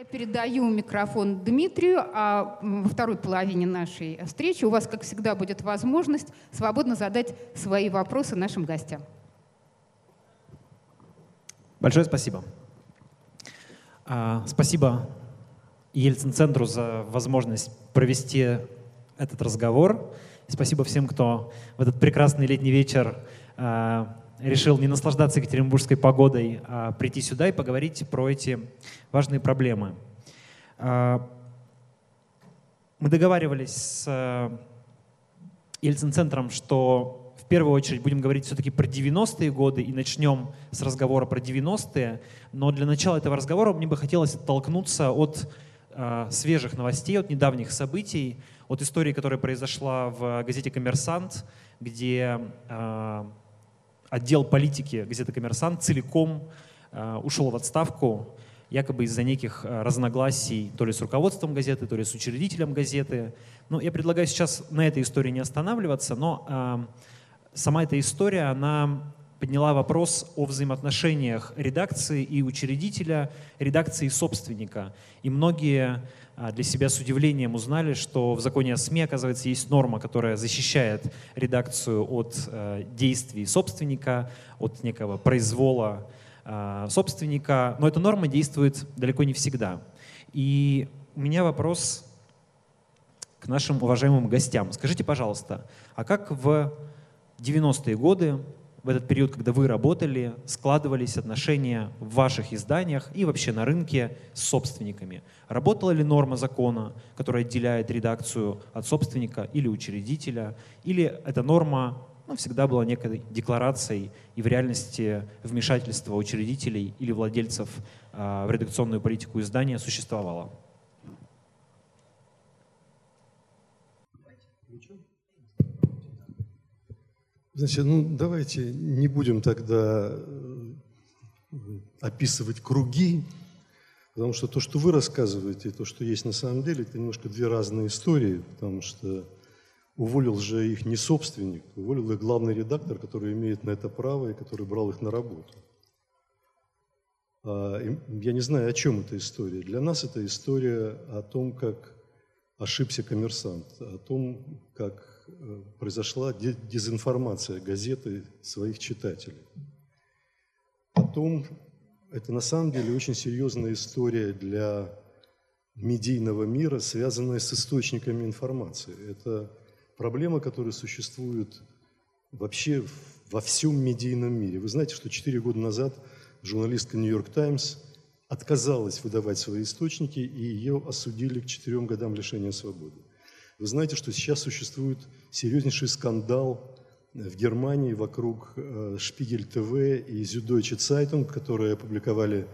Я передаю микрофон Дмитрию, а во второй половине нашей встречи у вас, как всегда, будет возможность свободно задать свои вопросы нашим гостям. Большое спасибо. А, спасибо Ельцин-центру за возможность провести этот разговор. Спасибо всем, кто в этот прекрасный летний вечер а, решил не наслаждаться екатеринбургской погодой, а прийти сюда и поговорить про эти важные проблемы. А, мы договаривались с Ельцин-центром, что в первую очередь будем говорить все-таки про 90-е годы и начнем с разговора про 90-е. Но для начала этого разговора мне бы хотелось оттолкнуться от э, свежих новостей, от недавних событий, от истории, которая произошла в газете «Коммерсант», где э, отдел политики газеты «Коммерсант» целиком э, ушел в отставку, якобы из-за неких разногласий то ли с руководством газеты, то ли с учредителем газеты. Ну, я предлагаю сейчас на этой истории не останавливаться, но сама эта история, она подняла вопрос о взаимоотношениях редакции и учредителя, редакции и собственника. И многие для себя с удивлением узнали, что в законе о СМИ, оказывается, есть норма, которая защищает редакцию от э, действий собственника, от некого произвола э, собственника, но эта норма действует далеко не всегда. И у меня вопрос к нашим уважаемым гостям. Скажите, пожалуйста, а как в 90-е годы, в этот период, когда вы работали, складывались отношения в ваших изданиях и вообще на рынке с собственниками? Работала ли норма закона, которая отделяет редакцию от собственника или учредителя? Или эта норма ну, всегда была некой декларацией и в реальности вмешательство учредителей или владельцев э, в редакционную политику издания существовало? Значит, ну давайте не будем тогда э, описывать круги, потому что то, что вы рассказываете, то, что есть на самом деле, это немножко две разные истории, потому что уволил же их не собственник, уволил их главный редактор, который имеет на это право и который брал их на работу. А, я не знаю, о чем эта история. Для нас это история о том, как ошибся коммерсант, о том, как Э, произошла дезинформация газеты своих читателей. Потом, это на самом деле очень серьезная история для медийного мира, связанная с источниками информации. Это проблема, которая существует вообще во всем медийном мире. Вы знаете, что 4 года назад журналистка «New York Times» отказалась выдавать свои источники, и ее осудили к четырем годам лишения свободы. Вы знаете, что сейчас существует серьезнейший скандал в Германии вокруг э, Spiegel TV и Süddeutsche Zeitung, которые опубликовали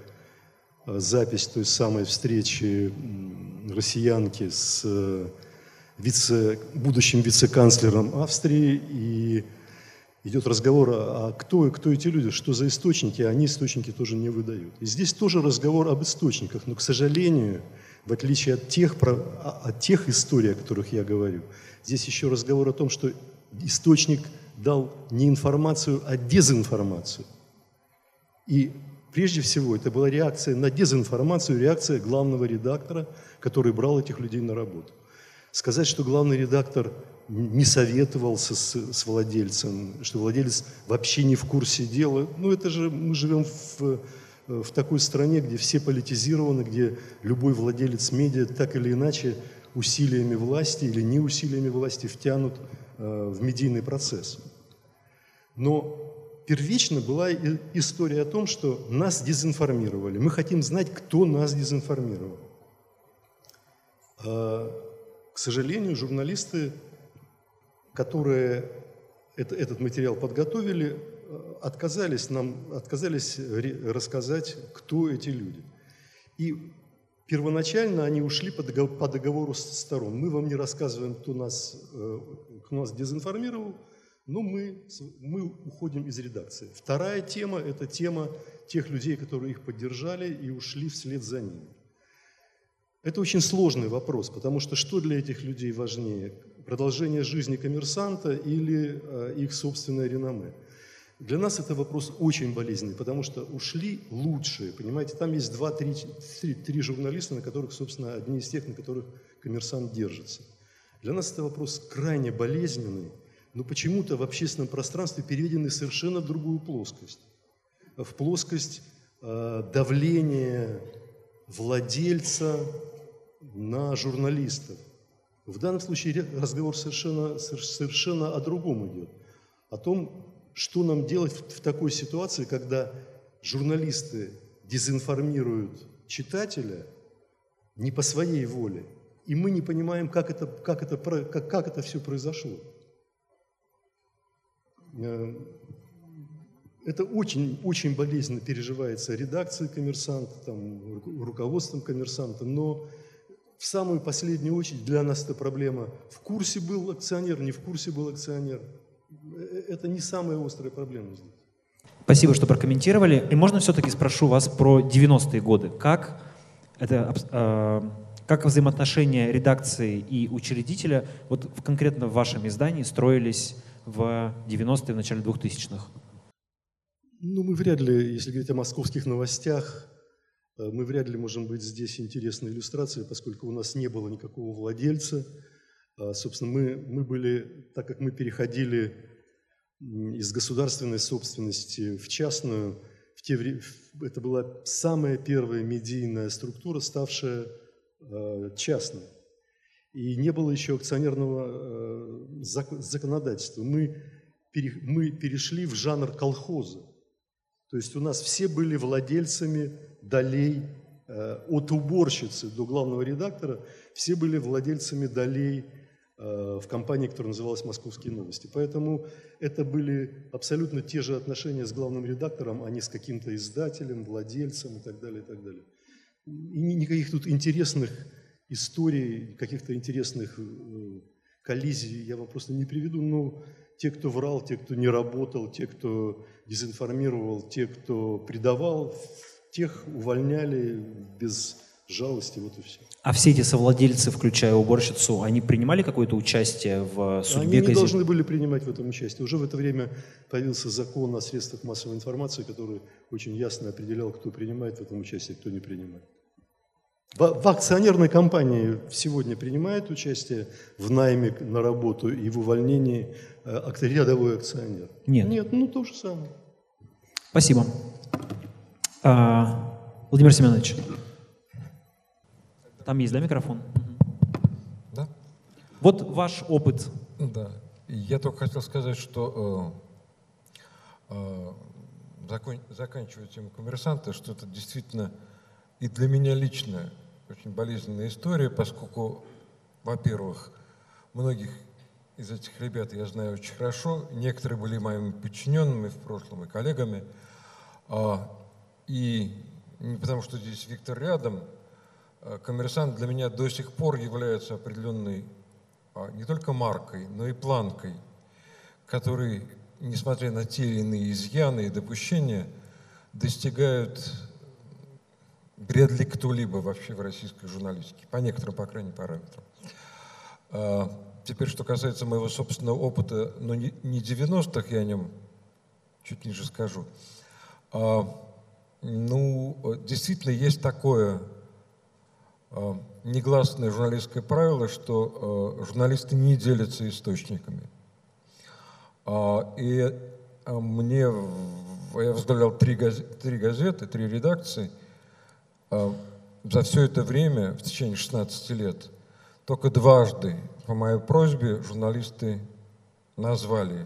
э, запись той самой встречи россиянки с э, вице, будущим вице-канцлером Австрии. И идет разговор, а кто, кто эти люди, что за источники, а они источники тоже не выдают. И здесь тоже разговор об источниках, но, к сожалению, в отличие от тех, от тех историй, о которых я говорю, здесь еще разговор о том, что источник дал не информацию, а дезинформацию. И прежде всего это была реакция на дезинформацию, реакция главного редактора, который брал этих людей на работу. Сказать, что главный редактор не советовался с, с владельцем, что владелец вообще не в курсе дела, ну это же мы живем в Э, в такой стране, где все политизированы, где любой владелец медиа так или иначе усилиями власти или не усилиями власти втянут э, в медийный процесс. Но первично была история о том, что нас дезинформировали. Мы хотим знать, кто нас дезинформировал. К сожалению, журналисты, которые этот материал подготовили, отказались нам, отказались рассказать, кто эти люди. И первоначально они ушли по договору, по договору сторон. Мы вам не рассказываем, кто нас, э, кто нас дезинформировал, но мы, мы уходим из редакции. Вторая тема – это тема тех людей, которые их поддержали и ушли вслед за ними. Это очень сложный вопрос, потому что что для этих людей важнее – продолжение жизни коммерсанта или э, их собственное реноме? Для нас это вопрос очень болезненный, потому что ушли лучшие, понимаете, там есть два-три три, три журналиста, на которых, собственно, одни из тех, на которых коммерсант держится. Для нас это вопрос крайне болезненный, но почему-то в общественном пространстве переведены совершенно в другую плоскость. В плоскость э, давления владельца на журналистов. В данном случае разговор совершенно, совершенно о другом идет. О том, что нам делать в такой ситуации, когда журналисты дезинформируют читателя не по своей воле, и мы не понимаем, как это, как это, как, как это все произошло. Э, это очень, очень болезненно переживается редакцией коммерсанта, там, руководством коммерсанта, но в самую последнюю очередь для нас эта проблема. В курсе был акционер, не в курсе был акционер – Э, это не самая острая проблема здесь. Спасибо, что прокомментировали. И можно все-таки спрошу вас про 90-е годы. Как, это, э, как взаимоотношения редакции и учредителя вот конкретно в вашем издании строились в 90-е, в начале 2000-х? Ну, мы вряд ли, если говорить о московских новостях, э, мы вряд ли можем быть здесь интересной иллюстрацией, поскольку у нас не было никакого владельца. А, собственно, мы, мы были, так как мы переходили из государственной собственности в частную. В те, это была самая первая медийная структура, ставшая э, частной. И не было еще акционерного э, законодательства. Мы, мы перешли в жанр колхоза. То есть у нас все были владельцами долей э, от уборщицы до главного редактора, все были владельцами долей Э, в компании, которая называлась «Московские новости». Поэтому это были абсолютно те же отношения с главным редактором, а не с каким-то издателем, владельцем и так далее, и так далее. И никаких тут интересных историй, каких-то интересных э, коллизий я вам просто не приведу, но те, кто врал, те, кто не работал, те, кто дезинформировал, те, кто предавал, тех увольняли без жалости, вот и все. А все эти совладельцы, включая уборщицу, они принимали какое-то участие в судьбе Они не газет? должны были принимать в этом участие. Уже в это время появился закон о средствах массовой информации, который очень ясно определял, кто принимает в этом участие, кто не принимает. В, в акционерной компании сегодня принимает участие в найме на работу и в увольнении э, рядовой акционер? Нет. Нет, ну то же самое. Спасибо. А, Владимир Семенович. Там есть, да, микрофон? Да. Вот ваш опыт. Да. Я только хотел сказать, что э, э, закон, заканчивая тему коммерсанта, что это действительно и для меня лично очень болезненная история, поскольку, во-первых, многих из этих ребят я знаю очень хорошо, некоторые были моими подчиненными в прошлом и коллегами, э, и не потому, что здесь Виктор рядом, Э, коммерсант для меня до сих пор является определенной а, не только маркой, но и планкой, который, несмотря на те или иные изъяны и допущения, достигают вряд ли кто-либо вообще в российской журналистике, по некоторым, по крайней параметрам. А, теперь, что касается моего собственного опыта, но не 90-х, я о нем чуть ниже скажу. А, ну, действительно, есть такое Э, негласное журналистское правило, что э, журналисты не делятся источниками. А, и э, мне, я возглавлял три, три газеты, три редакции. За все это время, в течение 16 лет, только дважды по моей просьбе журналисты назвали,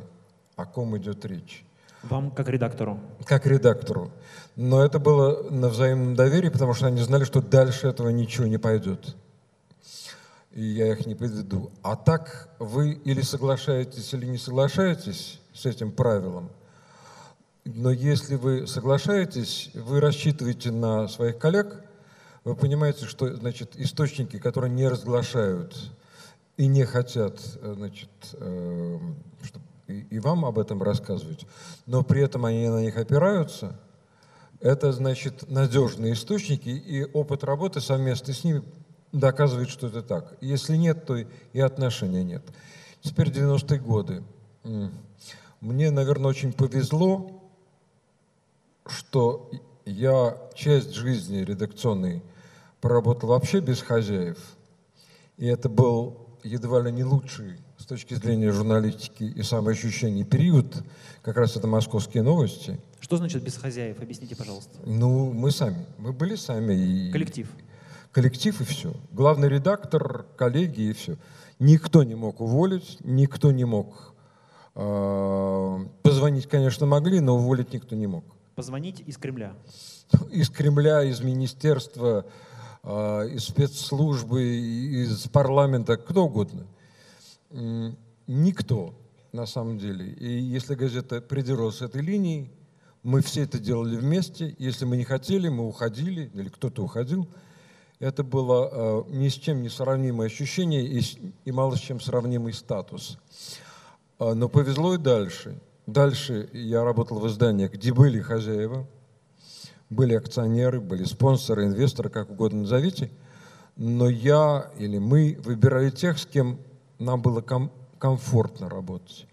о ком идет речь. Вам как редактору? Как редактору. Но это было на взаимном доверии, потому что они знали, что дальше этого ничего не пойдет. И я их не подведу. А так вы или соглашаетесь, или не соглашаетесь с этим правилом. Но если вы соглашаетесь, вы рассчитываете на своих коллег, вы понимаете, что значит, источники, которые не разглашают и не хотят значит, э, чтобы и, вам об этом рассказывать, но при этом они на них опираются, это значит надежные источники, и опыт работы совместно с ними доказывает, что это так. Если нет, то и отношения нет. Теперь 90-е годы. Мне, наверное, очень повезло, что я часть жизни редакционной проработал вообще без хозяев. И это был едва ли не лучший точки зрения журналистики и самоощущения период, как раз это московские новости. Что значит без хозяев? Объясните, пожалуйста. Ну, мы сами. Мы были сами. И... Коллектив. Коллектив и все. Главный редактор, коллеги и все. Никто не мог уволить, никто не мог э, позвонить, конечно, могли, но уволить никто не мог. Позвонить из Кремля. Из Кремля, из министерства, э, из спецслужбы, из парламента, кто угодно. Никто, на самом деле. И если газета придерживалась этой линии, мы все это делали вместе. Если мы не хотели, мы уходили, или кто-то уходил. Это было э, ни с чем не сравнимое ощущение и, и мало с чем сравнимый статус. Э, но повезло и дальше. Дальше я работал в изданиях, где были хозяева, были акционеры, были спонсоры, инвесторы, как угодно назовите. Но я или мы выбирали тех, с кем нам было ком комфортно работать.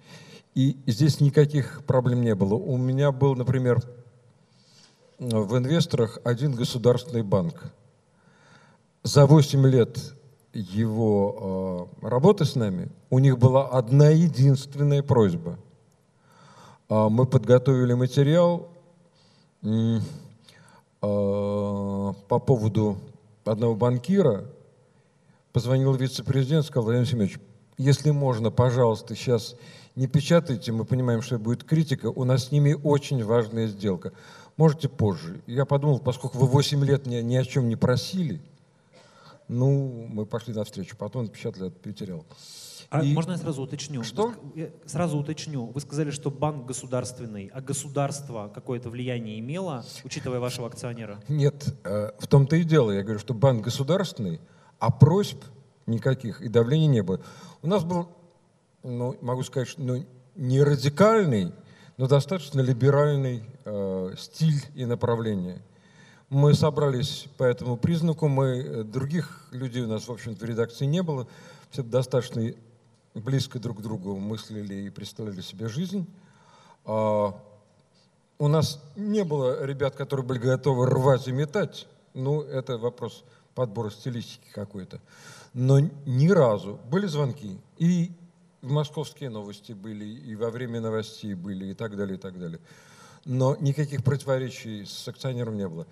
И здесь никаких проблем не было. У меня был, например, в инвесторах один государственный банк. За 8 лет его э, работы с нами у них была одна единственная просьба. Э, мы подготовили материал э, по поводу одного банкира. Позвонил вице-президент, сказал, Владимир Семенович, если можно, пожалуйста, сейчас не печатайте, мы понимаем, что будет критика, у нас с ними очень важная сделка. Можете позже. Я подумал, поскольку вы 8 лет ни, ни о чем не просили, ну, мы пошли навстречу. Потом напечатали материал. А и... можно я сразу уточню? Что? Я сразу уточню. Вы сказали, что банк государственный, а государство какое-то влияние имело, учитывая вашего акционера? Нет, э, в том-то и дело. Я говорю, что банк государственный, а просьб никаких и давления не было. У нас был, ну, могу сказать, ну, не радикальный, но достаточно либеральный э, стиль и направление. Мы собрались по этому признаку, мы, э, других людей у нас, в общем-то, в редакции не было, все достаточно близко друг к другу мыслили и представляли себе жизнь. А, у нас не было ребят, которые были готовы рвать и метать. Ну, это вопрос подбора стилистики какой-то но ни разу были звонки. И в московские новости были, и во время новостей были, и так далее, и так далее. Но никаких противоречий с акционером не было.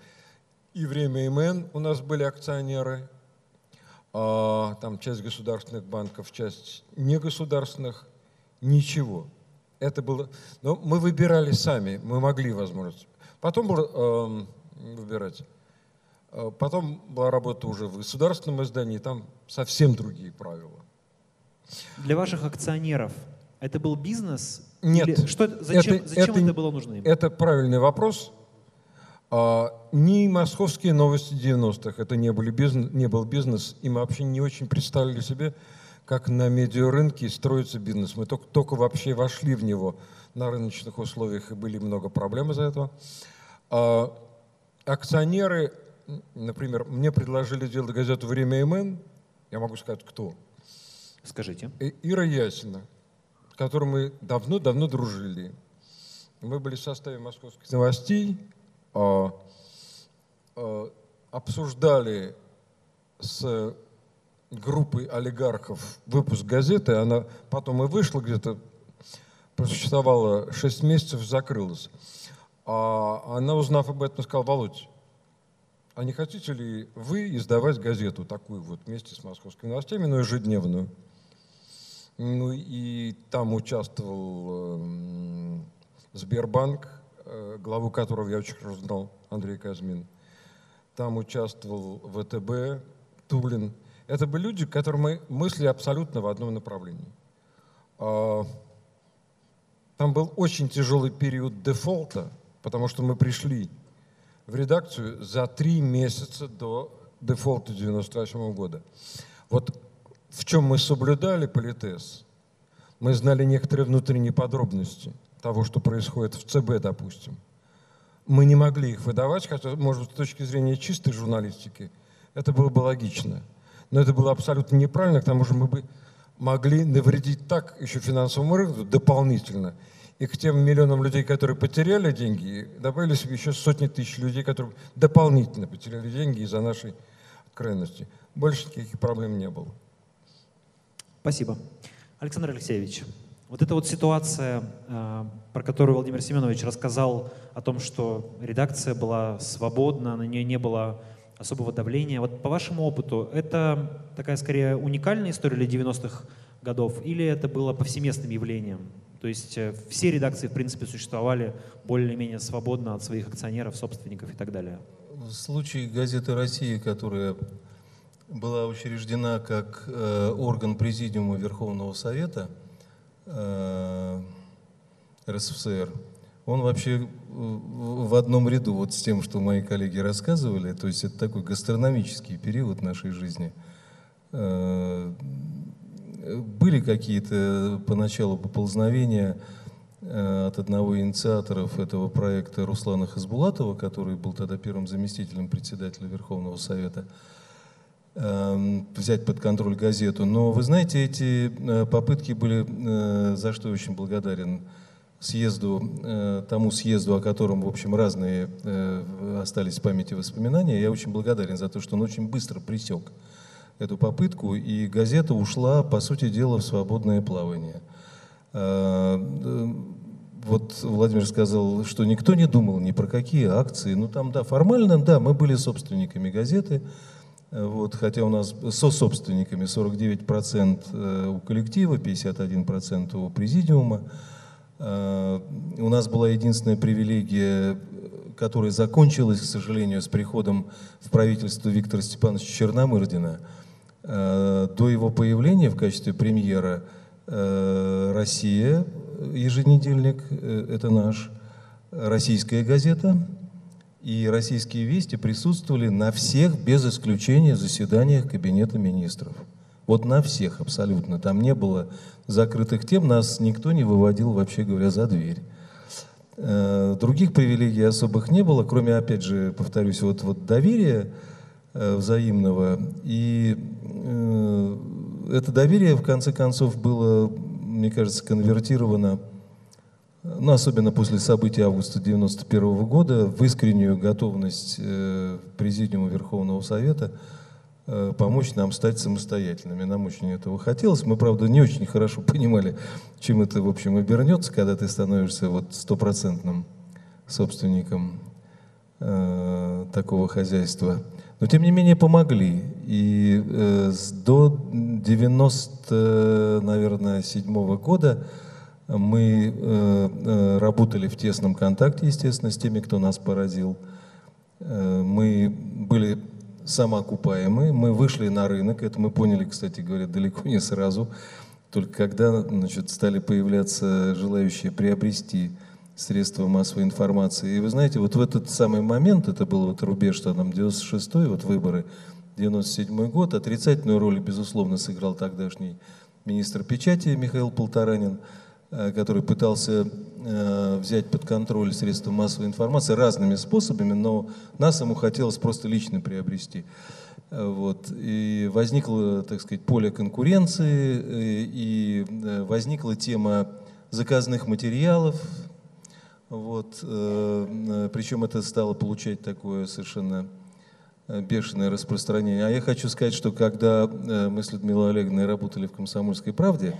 И время МН у нас были акционеры, а, там часть государственных банков, часть негосударственных, ничего. Это было... Но мы выбирали сами, мы могли возможность. Потом было э, выбирать. А потом была работа уже в государственном издании, там совсем другие правила. Для ваших акционеров это был бизнес? Нет. Или что, зачем это, зачем это, это было нужно им? Это правильный вопрос. А, ни московские новости 90-х, это не, были бизнес, не был бизнес, и мы вообще не очень представляли себе, как на медиарынке строится бизнес. Мы только, только вообще вошли в него на рыночных условиях, и были много проблем из-за этого. А, акционеры, например, мне предложили делать газету «Время МН», я могу сказать, кто. Скажите. Ира Ясина, с которой мы давно-давно дружили. Мы были в составе московских новостей, а, а, обсуждали с группой олигархов выпуск газеты. Она потом и вышла где-то, просуществовала 6 месяцев, закрылась. А она, узнав об этом, сказала, Володь, а не хотите ли вы издавать газету такую вот вместе с московскими новостями, но ежедневную? Ну и там участвовал э, Сбербанк, э, главу которого я очень хорошо знал, Андрей Казмин. Там участвовал ВТБ, Тулин. Это были люди, которые мы мысли абсолютно в одном направлении. А, там был очень тяжелый период дефолта, потому что мы пришли в редакцию за три месяца до дефолта 98 года. Вот в чем мы соблюдали политез, мы знали некоторые внутренние подробности того, что происходит в ЦБ, допустим. Мы не могли их выдавать, хотя, может быть, с точки зрения чистой журналистики, это было бы логично. Но это было абсолютно неправильно, к тому же мы бы могли навредить так еще финансовому рынку дополнительно. И к тем миллионам людей, которые потеряли деньги, добавились еще сотни тысяч людей, которые дополнительно потеряли деньги из-за нашей откровенности. Больше никаких проблем не было. Спасибо. Александр Алексеевич, вот эта вот ситуация, э, про которую Владимир Семенович рассказал, о том, что редакция была свободна, на нее не было особого давления. Вот по вашему опыту, это такая скорее уникальная история для 90-х годов или это было повсеместным явлением? То есть э, все редакции, в принципе, существовали более-менее свободно от своих акционеров, собственников и так далее? В случае газеты «Россия», которая была учреждена как э, орган Президиума Верховного Совета э, РСФСР, он вообще э, в одном ряду вот с тем, что мои коллеги рассказывали, то есть это такой гастрономический период нашей жизни. Э, были какие-то поначалу поползновения э, от одного инициаторов этого проекта Руслана Хасбулатова, который был тогда первым заместителем председателя Верховного Совета, взять под контроль газету. Но вы знаете, эти попытки были, за что очень благодарен съезду, э, тому съезду, о котором, в общем, разные э, остались в памяти воспоминания, я очень благодарен за то, что он очень быстро пресек эту попытку, и газета ушла, по сути дела, в свободное плавание. Э, вот Владимир сказал, что никто не думал ни про какие акции. Ну там, да, формально, да, мы были собственниками газеты, вот, хотя у нас со собственниками 49% у коллектива, 51% у президиума. Э, у нас была единственная привилегия, которая закончилась, к сожалению, с приходом в правительство Виктора Степановича Черномырдина. Э, до его появления в качестве премьера э, «Россия», еженедельник, это наш, российская газета, и российские вести присутствовали на всех, без исключения, заседаниях Кабинета министров. Вот на всех абсолютно. Там не было закрытых тем, нас никто не выводил, вообще говоря, за дверь. Э, других привилегий особых не было, кроме, опять же, повторюсь, вот, вот доверия э, взаимного. И э, это доверие, в конце концов, было, мне кажется, конвертировано, ну, особенно после событий августа 1991 года, в искреннюю готовность Президиума Верховного Совета – Э, помочь нам стать самостоятельными. Нам очень этого хотелось. Мы, правда, не очень хорошо понимали, чем это, в общем, обернется, когда ты становишься вот стопроцентным собственником э, такого хозяйства. Но, тем не менее, помогли. И э, до 90, наверное, седьмого года мы э, э, работали в тесном контакте, естественно, с теми, кто нас поразил. Э, мы были самоокупаемые. Мы вышли на рынок, это мы поняли, кстати говоря, далеко не сразу, только когда значит, стали появляться желающие приобрести средства массовой информации. И вы знаете, вот в этот самый момент, это был вот рубеж, что там 96-й, вот выборы, 97 год, отрицательную роль, безусловно, сыграл тогдашний министр печати Михаил Полторанин – Э, который пытался э, взять под контроль средства массовой информации разными способами, но нас ему хотелось просто лично приобрести. Э, вот. И возникло, так сказать, поле конкуренции, и возникла тема заказных материалов, вот. Причем это стало получать такое совершенно бешеное распространение. А я хочу сказать, что когда мы с Людмилой Олеговной работали в «Комсомольской правде»,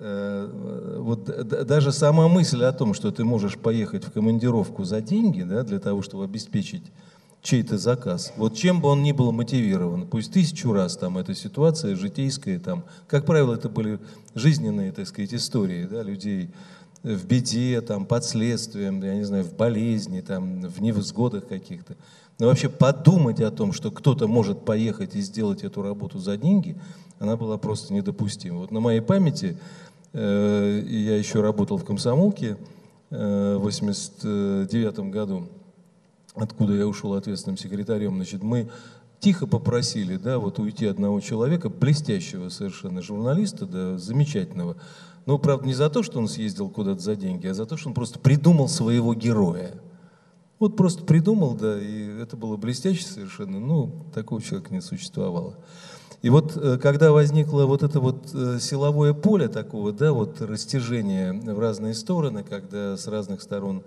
Э, вот даже сама мысль о том, что ты можешь поехать в командировку за деньги, да, для того, чтобы обеспечить чей-то заказ, вот чем бы он ни был мотивирован, пусть тысячу раз там эта ситуация житейская, там, как правило, это были жизненные, так сказать, истории, да, людей в беде, там, под следствием, я не знаю, в болезни, там, в невзгодах каких-то. Но вообще подумать о том, что кто-то может поехать и сделать эту работу за деньги, она была просто недопустима. Вот на моей памяти Э, я еще работал в комсомолке э, в 89 году, откуда я ушел ответственным секретарем. Значит, мы тихо попросили, да, вот уйти одного человека, блестящего совершенно журналиста, да, замечательного. Но, правда, не за то, что он съездил куда-то за деньги, а за то, что он просто придумал своего героя. Вот просто придумал, да, и это было блестяще совершенно. Ну, такого человека не существовало. И вот э, когда возникло вот это вот э, силовое поле такого, да, вот растяжение в разные стороны, когда с разных сторон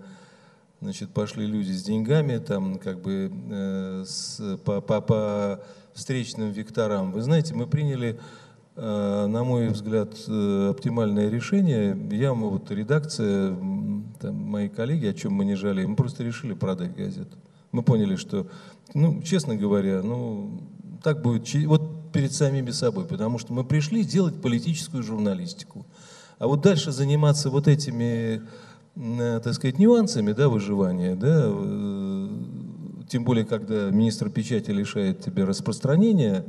значит, пошли люди с деньгами, там как бы э, с, по, по, по встречным векторам. Вы знаете, мы приняли, на мой взгляд, э, оптимальное решение. Я, вот редакция, там, мои коллеги, о чем мы не жалеем, мы просто решили продать газету. Мы поняли, что, ну, честно говоря, ну, так будет, вот перед самими собой, потому что мы пришли делать политическую журналистику. А вот дальше заниматься вот этими, э, так сказать, нюансами да, выживания, да, э, тем более, когда министр печати лишает тебя распространения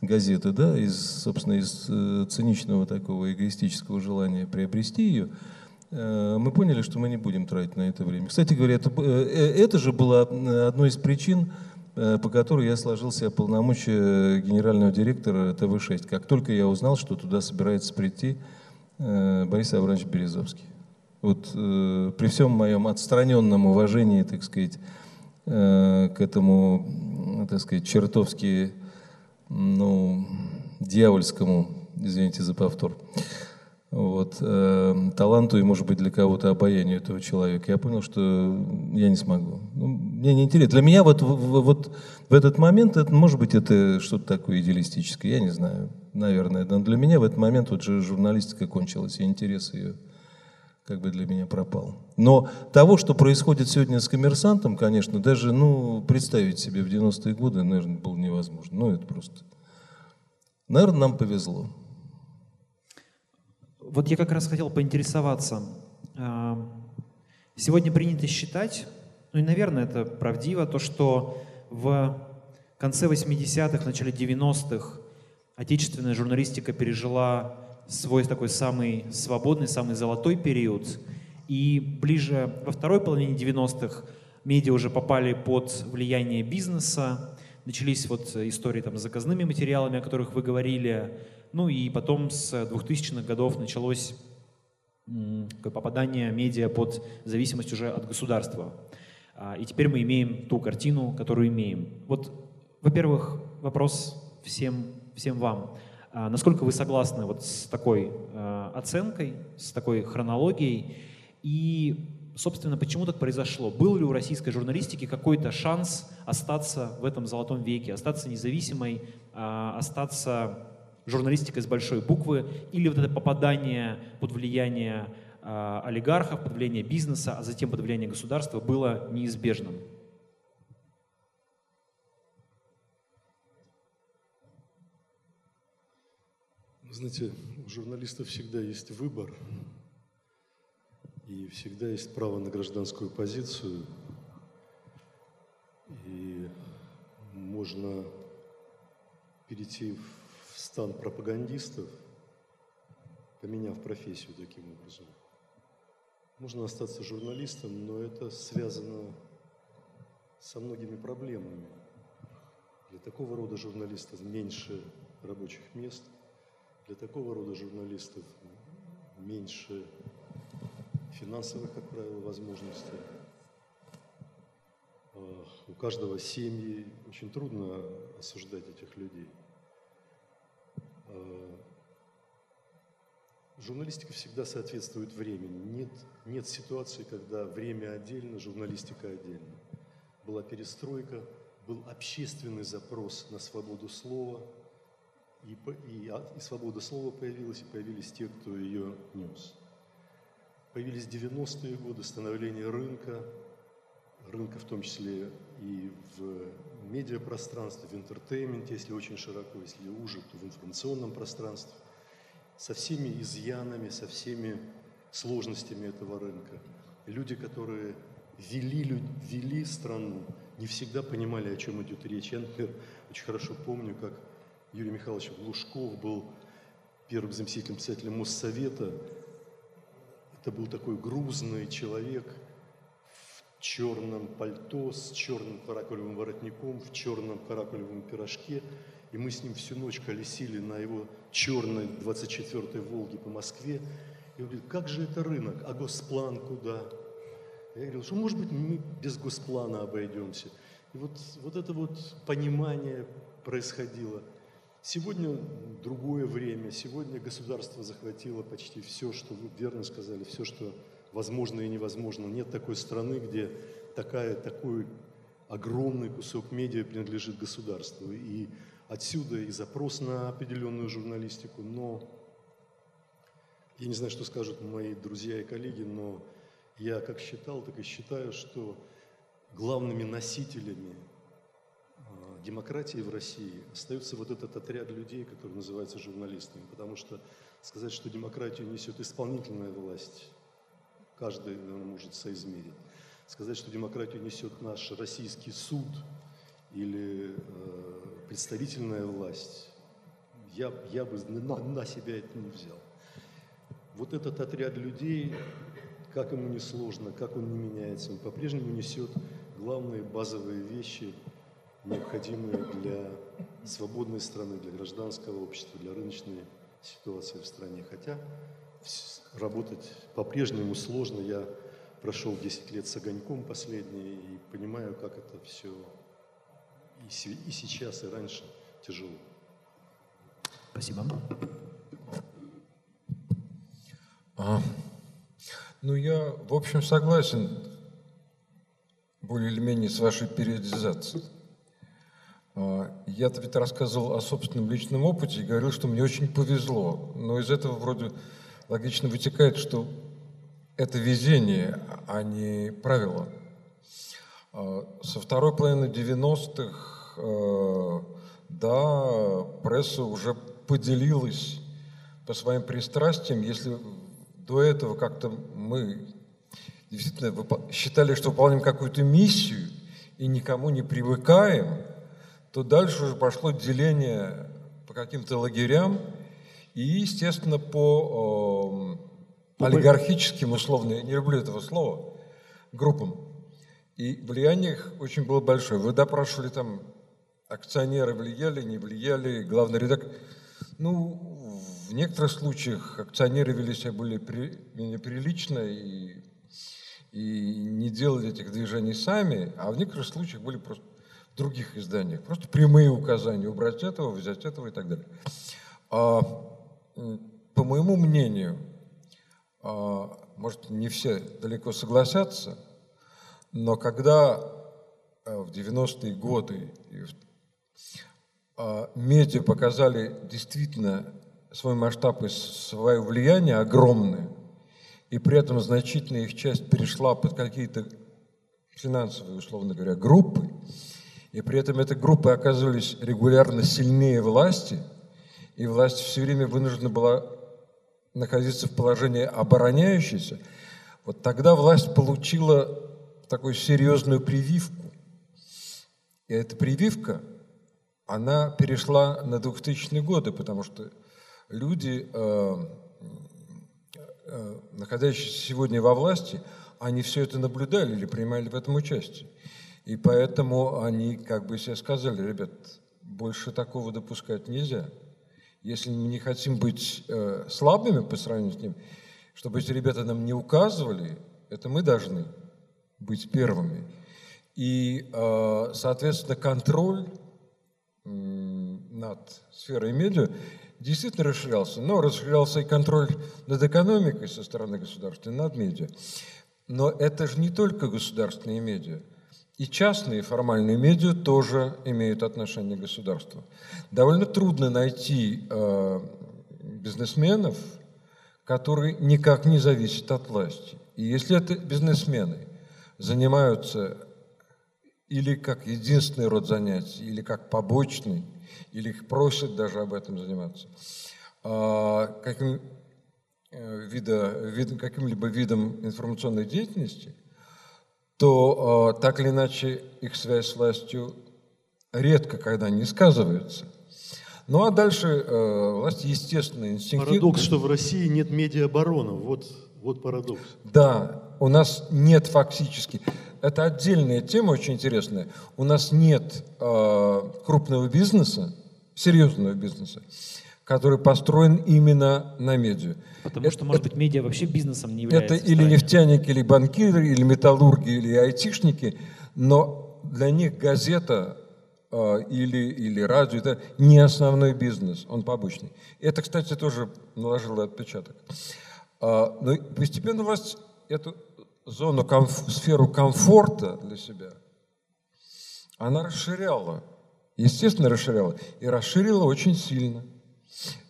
газеты, да, из, собственно, из э, циничного такого эгоистического желания приобрести ее, мы поняли, что мы не будем тратить на это время. Кстати говоря, это, это же было одной из причин, Э, по которой я сложил себе полномочия генерального директора ТВ-6, как только я узнал, что туда собирается прийти э, Борис Абрамович Березовский. Вот э, при всем моем отстраненном уважении, так сказать, к этому, так сказать, чертовски, ну, дьявольскому, извините за повтор, вот, э, таланту и, может быть, для кого-то обаянию этого человека. Я понял, что я не смогу. Ну, мне не интересно. Для меня вот, вот в этот момент, это, может быть, это что-то такое идеалистическое, я не знаю, наверное. Но для меня в этот момент вот же журналистика кончилась, и интерес ее как бы для меня пропал. Но того, что происходит сегодня с коммерсантом, конечно, даже ну, представить себе в 90-е годы, наверное, было невозможно. Ну, это просто... Наверное, нам повезло. Вот я как раз хотел поинтересоваться. А, сегодня принято считать, ну и, наверное, это правдиво, то, что в конце 80-х, начале 90-х отечественная журналистика пережила свой такой самый свободный, самый золотой период. И ближе во второй половине 90-х медиа уже попали под влияние бизнеса, начались вот истории там, с заказными материалами, о которых вы говорили, ну и потом с 2000-х годов началось попадание медиа под зависимость уже от государства. А, и теперь мы имеем ту картину, которую имеем. Вот, во-первых, вопрос всем, всем вам. А, насколько вы согласны вот с такой а, оценкой, с такой хронологией? И, собственно, почему так произошло? Был ли у российской журналистики какой-то шанс остаться в этом золотом веке, остаться независимой, остаться журналистика с большой буквы, или вот это попадание под влияние э, олигархов, под влияние бизнеса, а затем под влияние государства было неизбежным. Знаете, у журналистов всегда есть выбор, и всегда есть право на гражданскую позицию, и можно перейти в стан пропагандистов, поменяв профессию таким образом. Можно остаться журналистом, но это связано со многими проблемами. Для такого рода журналистов меньше рабочих мест, для такого рода журналистов меньше финансовых, как правило, возможностей. А, у каждого семьи очень трудно осуждать этих людей – Э, журналистика всегда соответствует времени. Нет, нет ситуации, когда время отдельно, журналистика отдельно. Была перестройка, был общественный запрос на свободу слова, и, и, и свобода слова появилась, и появились те, кто ее нес. Появились 90-е годы, становление рынка, рынка в том числе и в медиапространстве, в entertainment е, если очень широко, если уже, то в информационном пространстве, со всеми изъянами, со всеми сложностями этого рынка. Люди, которые вели, вели страну, не всегда понимали, о чем идет речь. Я, например, очень хорошо помню, как Юрий Михайлович Глушков был первым заместителем председателя Моссовета. Это был такой грузный человек – черном пальто, с черным каракулевым воротником, в черном каракулевом пирожке. И мы с ним всю ночь колесили на его черной 24-й «Волге» по Москве. И он говорит, как же это рынок? А госплан куда? Я говорил, что может быть мы без госплана обойдемся. И вот, вот это вот понимание происходило. Сегодня другое время, сегодня государство захватило почти все, что вы верно сказали, все, что возможно и невозможно. Нет такой страны, где такая, такой огромный кусок медиа принадлежит государству. И отсюда и запрос на определенную журналистику, но я не знаю, что скажут мои друзья и коллеги, но я как считал, так и считаю, что главными носителями демократии в России остается вот этот отряд людей, который называется журналистами. Потому что сказать, что демократию несет исполнительная власть, каждый, наверное, может соизмерить. Сказать, что демократию несет наш российский суд или э, представительная власть, я, я бы на, на себя это не взял. Вот этот отряд людей, как ему не сложно, как он не меняется, он по-прежнему несет главные базовые вещи, необходимые для свободной страны, для гражданского общества, для рыночной ситуации в стране. Хотя работать по-прежнему сложно. Я прошел 10 лет с огоньком последние и понимаю, как это все и, и сейчас, и раньше тяжело. Спасибо. А, ну, я, в общем, согласен более или менее с вашей периодизацией. А, я-то ведь рассказывал о собственном личном опыте и говорил, что мне очень повезло. Но из этого вроде логично вытекает, что это везение, а не правило. А, со второй половины 90-х, э, да, пресса уже поделилась по своим пристрастиям. Если до этого как-то мы действительно считали, что выполняем какую-то миссию и никому не привыкаем, то дальше уже пошло деление по каким-то лагерям и, естественно, по э, олигархическим, условно, я не люблю этого слова, группам. И влияние их очень было большое. Вы допрашивали там, акционеры влияли, не влияли, главный редактор. Ну, в некоторых случаях акционеры вели себя более при, менее прилично и, и не делали этих движений сами, а в некоторых случаях были просто других изданиях. Просто прямые указания убрать этого, взять этого и так далее. А, по моему мнению, а, может, не все далеко согласятся, но когда а, в 90-е годы а, медиа показали действительно свой масштаб и свое влияние огромное, и при этом значительная их часть перешла под какие-то финансовые, условно говоря, группы, и при этом эти группы оказывались регулярно сильнее власти, и власть все время вынуждена была находиться в положении обороняющейся, вот тогда власть получила такую серьезную прививку. И эта прививка, она перешла на 2000-е годы, потому что люди, э, э, находящиеся сегодня во власти, они все это наблюдали или принимали в этом участие. И поэтому они как бы себе сказали, ребят, больше такого допускать нельзя. Если мы не хотим быть э, слабыми по сравнению с ним, чтобы эти ребята нам не указывали, это мы должны быть первыми. И, э, соответственно, контроль э, над сферой медиа действительно расширялся. Но расширялся и контроль над экономикой со стороны государства, и над медиа. Но это же не только государственные медиа. И частные формальные медиа тоже имеют отношение к государству. Довольно трудно найти э, бизнесменов, которые никак не зависят от власти. И если это бизнесмены занимаются или как единственный род занятий, или как побочный, или их просят даже об этом заниматься, э, каким, э, вида, вид, каким-либо видом информационной деятельности – то э, так или иначе их связь с властью редко когда не сказывается. Ну а дальше э, власть, естественно, инстинктивно... Парадокс, что в России нет медиабарона. Вот, вот парадокс. Да, у нас нет фактически... Это отдельная тема, очень интересная. У нас нет э, крупного бизнеса, серьезного бизнеса, который построен именно на медиа. Потому это, что, может быть, медиа вообще бизнесом не является. Это или нефтяники, или банкиры, или металлурги, или айтишники, но для них газета э, или, или радио – это не основной бизнес, он побочный. Это, кстати, тоже наложило отпечаток. Э, но постепенно у вас эту зону, комф, сферу комфорта для себя, она расширяла. Естественно, расширяла. И расширила очень сильно –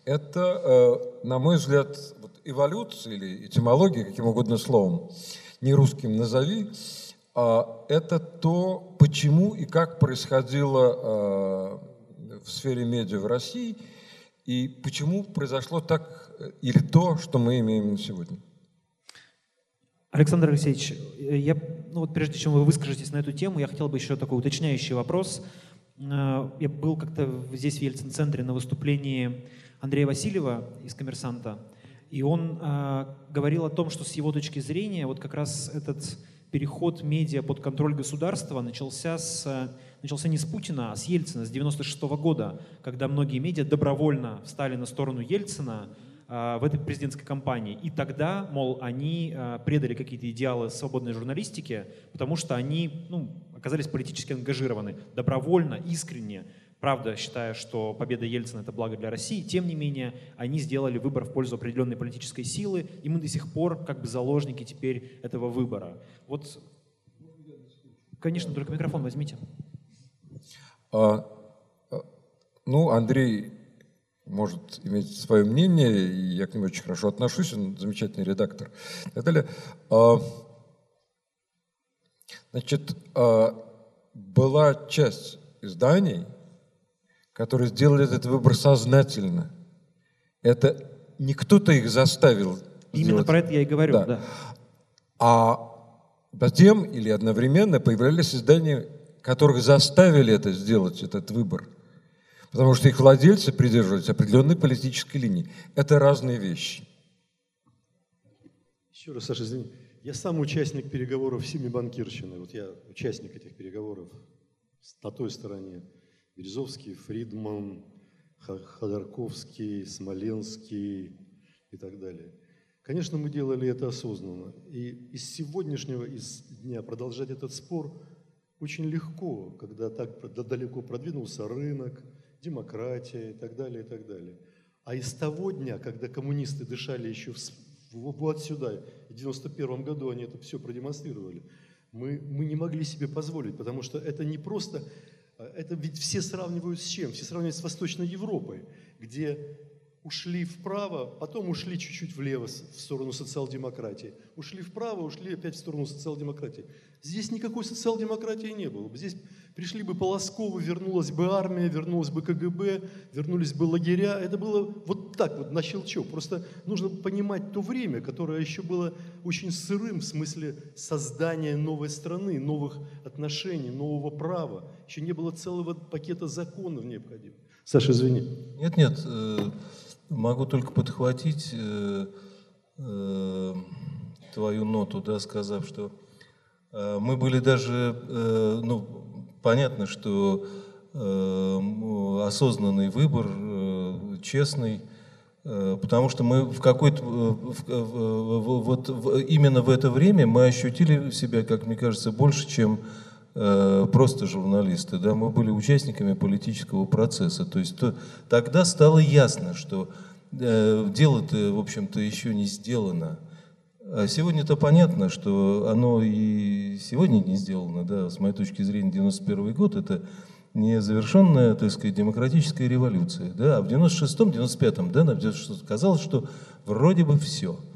это, э, на мой взгляд, вот эволюция или этимология, каким угодно словом, не русским назови, а это то, почему и как происходило э, в сфере медиа в России, и почему произошло так или то, что мы имеем на сегодня. Александр Алексеевич, я, ну вот прежде чем вы выскажетесь на эту тему, я хотел бы еще такой уточняющий вопрос. Э, я был как-то здесь в Ельцин-центре на выступлении Андрея Васильева из «Коммерсанта», и он э, говорил о том, что с его точки зрения вот как раз этот переход медиа под контроль государства начался, с, начался не с Путина, а с Ельцина, с 96 -го года, когда многие медиа добровольно встали на сторону Ельцина в этой президентской кампании. И тогда, мол, они э, предали какие-то идеалы свободной журналистики, потому что они ну, оказались политически ангажированы, добровольно, искренне правда, считая, что победа Ельцина – это благо для России, тем не менее, они сделали выбор в пользу определенной политической силы, и мы до сих пор как бы заложники теперь этого выбора. Вот, конечно, только микрофон возьмите. А, а ну, Андрей может иметь свое мнение, и я к нему очень хорошо отношусь, он замечательный редактор и так далее. А, значит, а, была часть изданий, которые сделали этот выбор сознательно. Это не кто-то их заставил. Именно сделать. про это я и говорю, да. да. А затем или одновременно появлялись издания, которых заставили это сделать, этот выбор. Потому что их владельцы придерживались определенной политической линии. Это разные вещи. Еще раз, Саша, извини. Я сам участник переговоров в Сими Банкирщины. Вот я участник этих переговоров на той стороне. Березовский, Фридман, Ходорковский, Смоленский и так далее. Конечно, мы делали это осознанно. И из сегодняшнего из дня продолжать этот спор очень легко, когда так далеко продвинулся рынок, демократия и так далее, и так далее. А из того дня, когда коммунисты дышали еще в, вот сюда, в 91 году они это все продемонстрировали, мы, мы не могли себе позволить, потому что это не просто а это ведь все сравнивают с чем? Все сравнивают с Восточной Европой, где ушли вправо, потом ушли чуть-чуть влево в сторону социал-демократии. Ушли вправо, ушли опять в сторону социал-демократии. Здесь никакой социал-демократии не было. Здесь пришли бы Полосковы, вернулась бы армия, вернулась бы КГБ, вернулись бы лагеря. Это было вот так вот, на щелчок. Просто нужно понимать то время, которое еще было очень сырым в смысле создания новой страны, новых отношений, нового права. Еще не было целого пакета законов необходимых. Саша, извини. Нет, нет. Э, Могу только подхватить э, э, твою ноту, да, сказав, что э, мы были даже, э, ну, понятно, что э, осознанный выбор, э, честный, э, потому что мы в какой-то, э, вот именно в это время мы ощутили себя, как мне кажется, больше, чем Э, просто журналисты, да, мы были участниками политического процесса. То есть то, тогда стало ясно, что э, дело-то, в общем-то, еще не сделано. А сегодня-то понятно, что оно и сегодня не сделано, да, с моей точки зрения, 91 год – это не завершенная, так сказать, демократическая революция, да, а в 96-м, 95-м, да, нам казалось, что вроде бы все –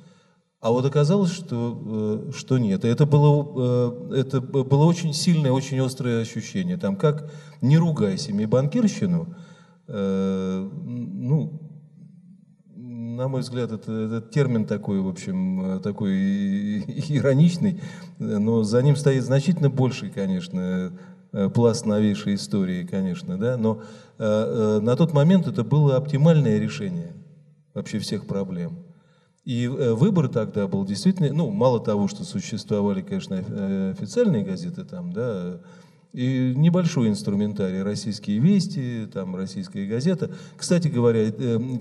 а вот оказалось, что, э, что нет. Это было, э, это было очень сильное, очень острое ощущение. Там как не ругай семьи банкирщину, э, ну, на мой взгляд, это, это термин такой, в общем, такой ироничный, но за ним стоит значительно больший, конечно, пласт новейшей истории, конечно, да, но на тот момент это было оптимальное решение вообще всех проблем. И э, выбор тогда был действительно, ну, мало того, что существовали, конечно, э, официальные газеты там, да, И небольшой инструментарий, российские вести, там российская газета. Кстати говоря, э,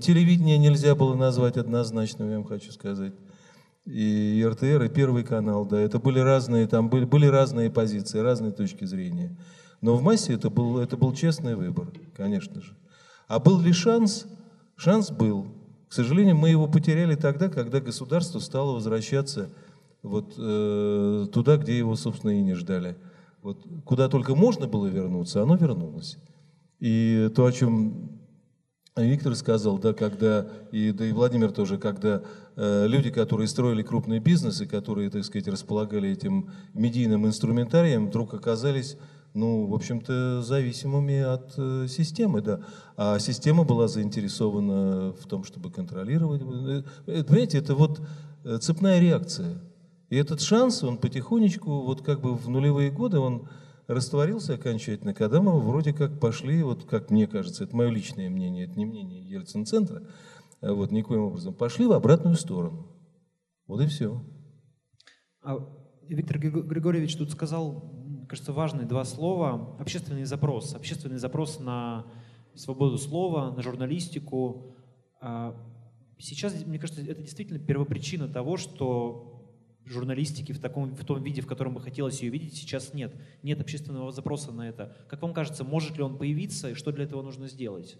телевидение нельзя было назвать однозначным, я вам хочу сказать. И РТР, и Первый канал, да, это были разные, там были, были разные позиции, разные точки зрения. Но в массе это был, это был честный выбор, конечно же. А был ли шанс? Шанс был. К сожалению, мы его потеряли тогда, когда государство стало возвращаться вот э, туда, где его, собственно, и не ждали. Вот куда только можно было вернуться, оно вернулось. И то, о чем Виктор сказал, да, когда, и, да и Владимир тоже, когда э, люди, которые строили крупные бизнесы, которые, так сказать, располагали этим медийным инструментарием, вдруг оказались, ну, в общем-то, зависимыми от э, системы, да. А система была заинтересована в том, чтобы контролировать. Э, э понимаете, это вот э, цепная реакция. И этот шанс, он потихонечку, вот как бы в нулевые годы, он растворился окончательно, когда мы вроде как пошли, вот как мне кажется, это мое личное мнение, это не мнение Ельцин-центра, а вот никоим образом, пошли в обратную сторону. Вот и все. А Виктор Григорьевич тут сказал, кажется, важные два слова. Общественный запрос. Общественный запрос на свободу слова, на журналистику. А сейчас, мне кажется, это действительно первопричина того, что журналистики в, таком, в том виде, в котором бы хотелось ее видеть, сейчас нет. Нет общественного запроса на это. Как вам кажется, может ли он появиться и что для этого нужно сделать?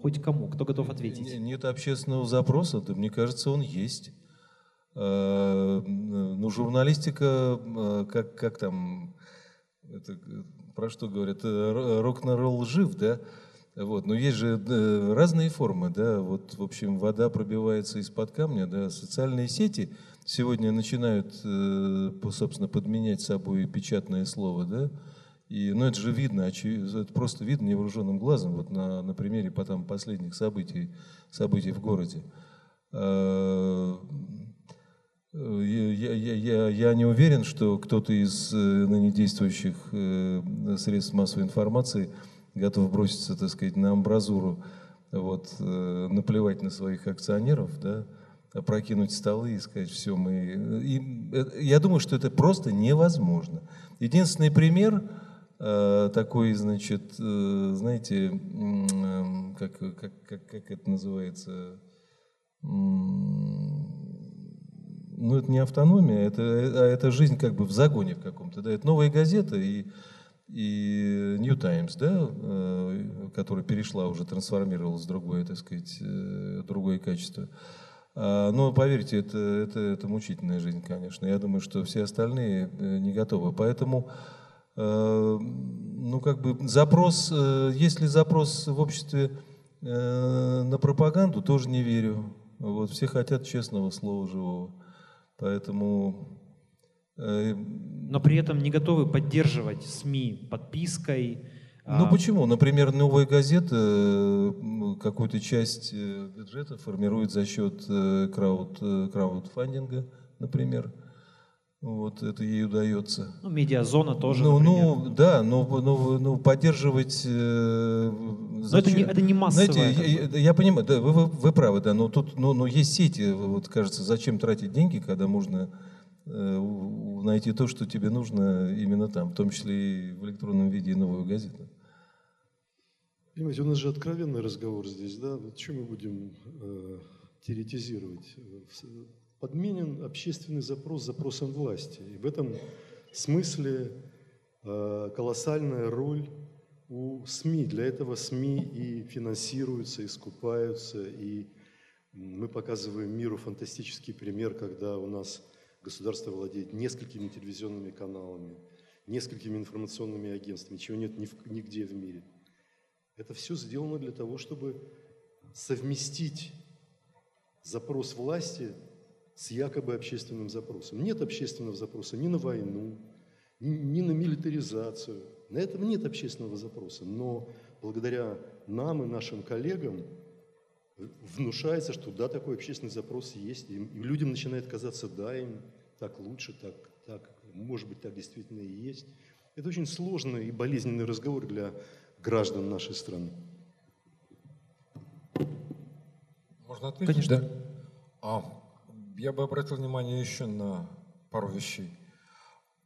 Хоть кому, кто готов ответить? Нет общественного запроса, да, мне кажется, он есть. Э, ну, журналистика, э, как, как там, это, про что говорят, э, рок-н-ролл жив, да? Вот. Но есть же разные формы, да, вот, в общем, вода пробивается из-под камня, да, социальные сети сегодня начинают, собственно, подменять собой печатное слово, да, и, ну, это же видно, это просто видно невооруженным глазом, вот на, на примере потом последних событий, событий в городе. Я, я, я, я не уверен, что кто-то из э, ныне действующих э, средств массовой информации – готов броситься, так сказать, на амбразуру, вот, э, наплевать на своих акционеров, да, опрокинуть столы и сказать, все, мы... И, я думаю, что это просто невозможно. Единственный пример такой, значит, знаете, как, как, как, как это называется? Ну, это не автономия, это, а это жизнь как бы в загоне в каком-то. Да? Это новая газета, и и New Times, да, э, которая перешла уже, трансформировалась в другое, так сказать, э, другое качество. А, но поверьте, это, это, это мучительная жизнь, конечно. Я думаю, что все остальные э, не готовы. Поэтому, ну, как бы запрос, есть ли запрос в обществе на пропаганду, тоже не верю. Вот, все хотят честного слова живого. Поэтому Э, но при этом не готовы поддерживать СМИ подпиской. Ну а... почему? Например, новая газета э, какую-то часть э, бюджета формирует за счет крауд, краудфандинга, например. Вот это ей удается. Ну, медиазона тоже, ну, ну да, но, но, но поддерживать... Э, но это не, это не массовое. Знаете, я, я понимаю, да, вы, вы, вы правы, да, но тут ну, но есть сети, вот кажется, зачем тратить деньги, когда можно Э, найти то, что тебе нужно именно там, в том числе и в электронном виде и новую газету. Понимаете, у нас же откровенный разговор здесь, да? Вот что мы будем э, теоретизировать? Подменен общественный запрос запросом власти. И в этом смысле э, колоссальная роль у СМИ. Для этого СМИ и финансируются, и скупаются, и мы показываем миру фантастический пример, когда у нас Государство владеет несколькими телевизионными каналами, несколькими информационными агентствами, чего нет нигде в мире. Это все сделано для того, чтобы совместить запрос власти с якобы общественным запросом. Нет общественного запроса ни на войну, ни на милитаризацию. На этом нет общественного запроса. Но благодаря нам и нашим коллегам внушается, что да, такой общественный запрос есть, и людям начинает казаться, да, им так лучше, так, так, может быть, так действительно и есть. Это очень сложный и болезненный разговор для граждан нашей страны. Можно ответить? Конечно. Да. А, я бы обратил внимание еще на пару вещей.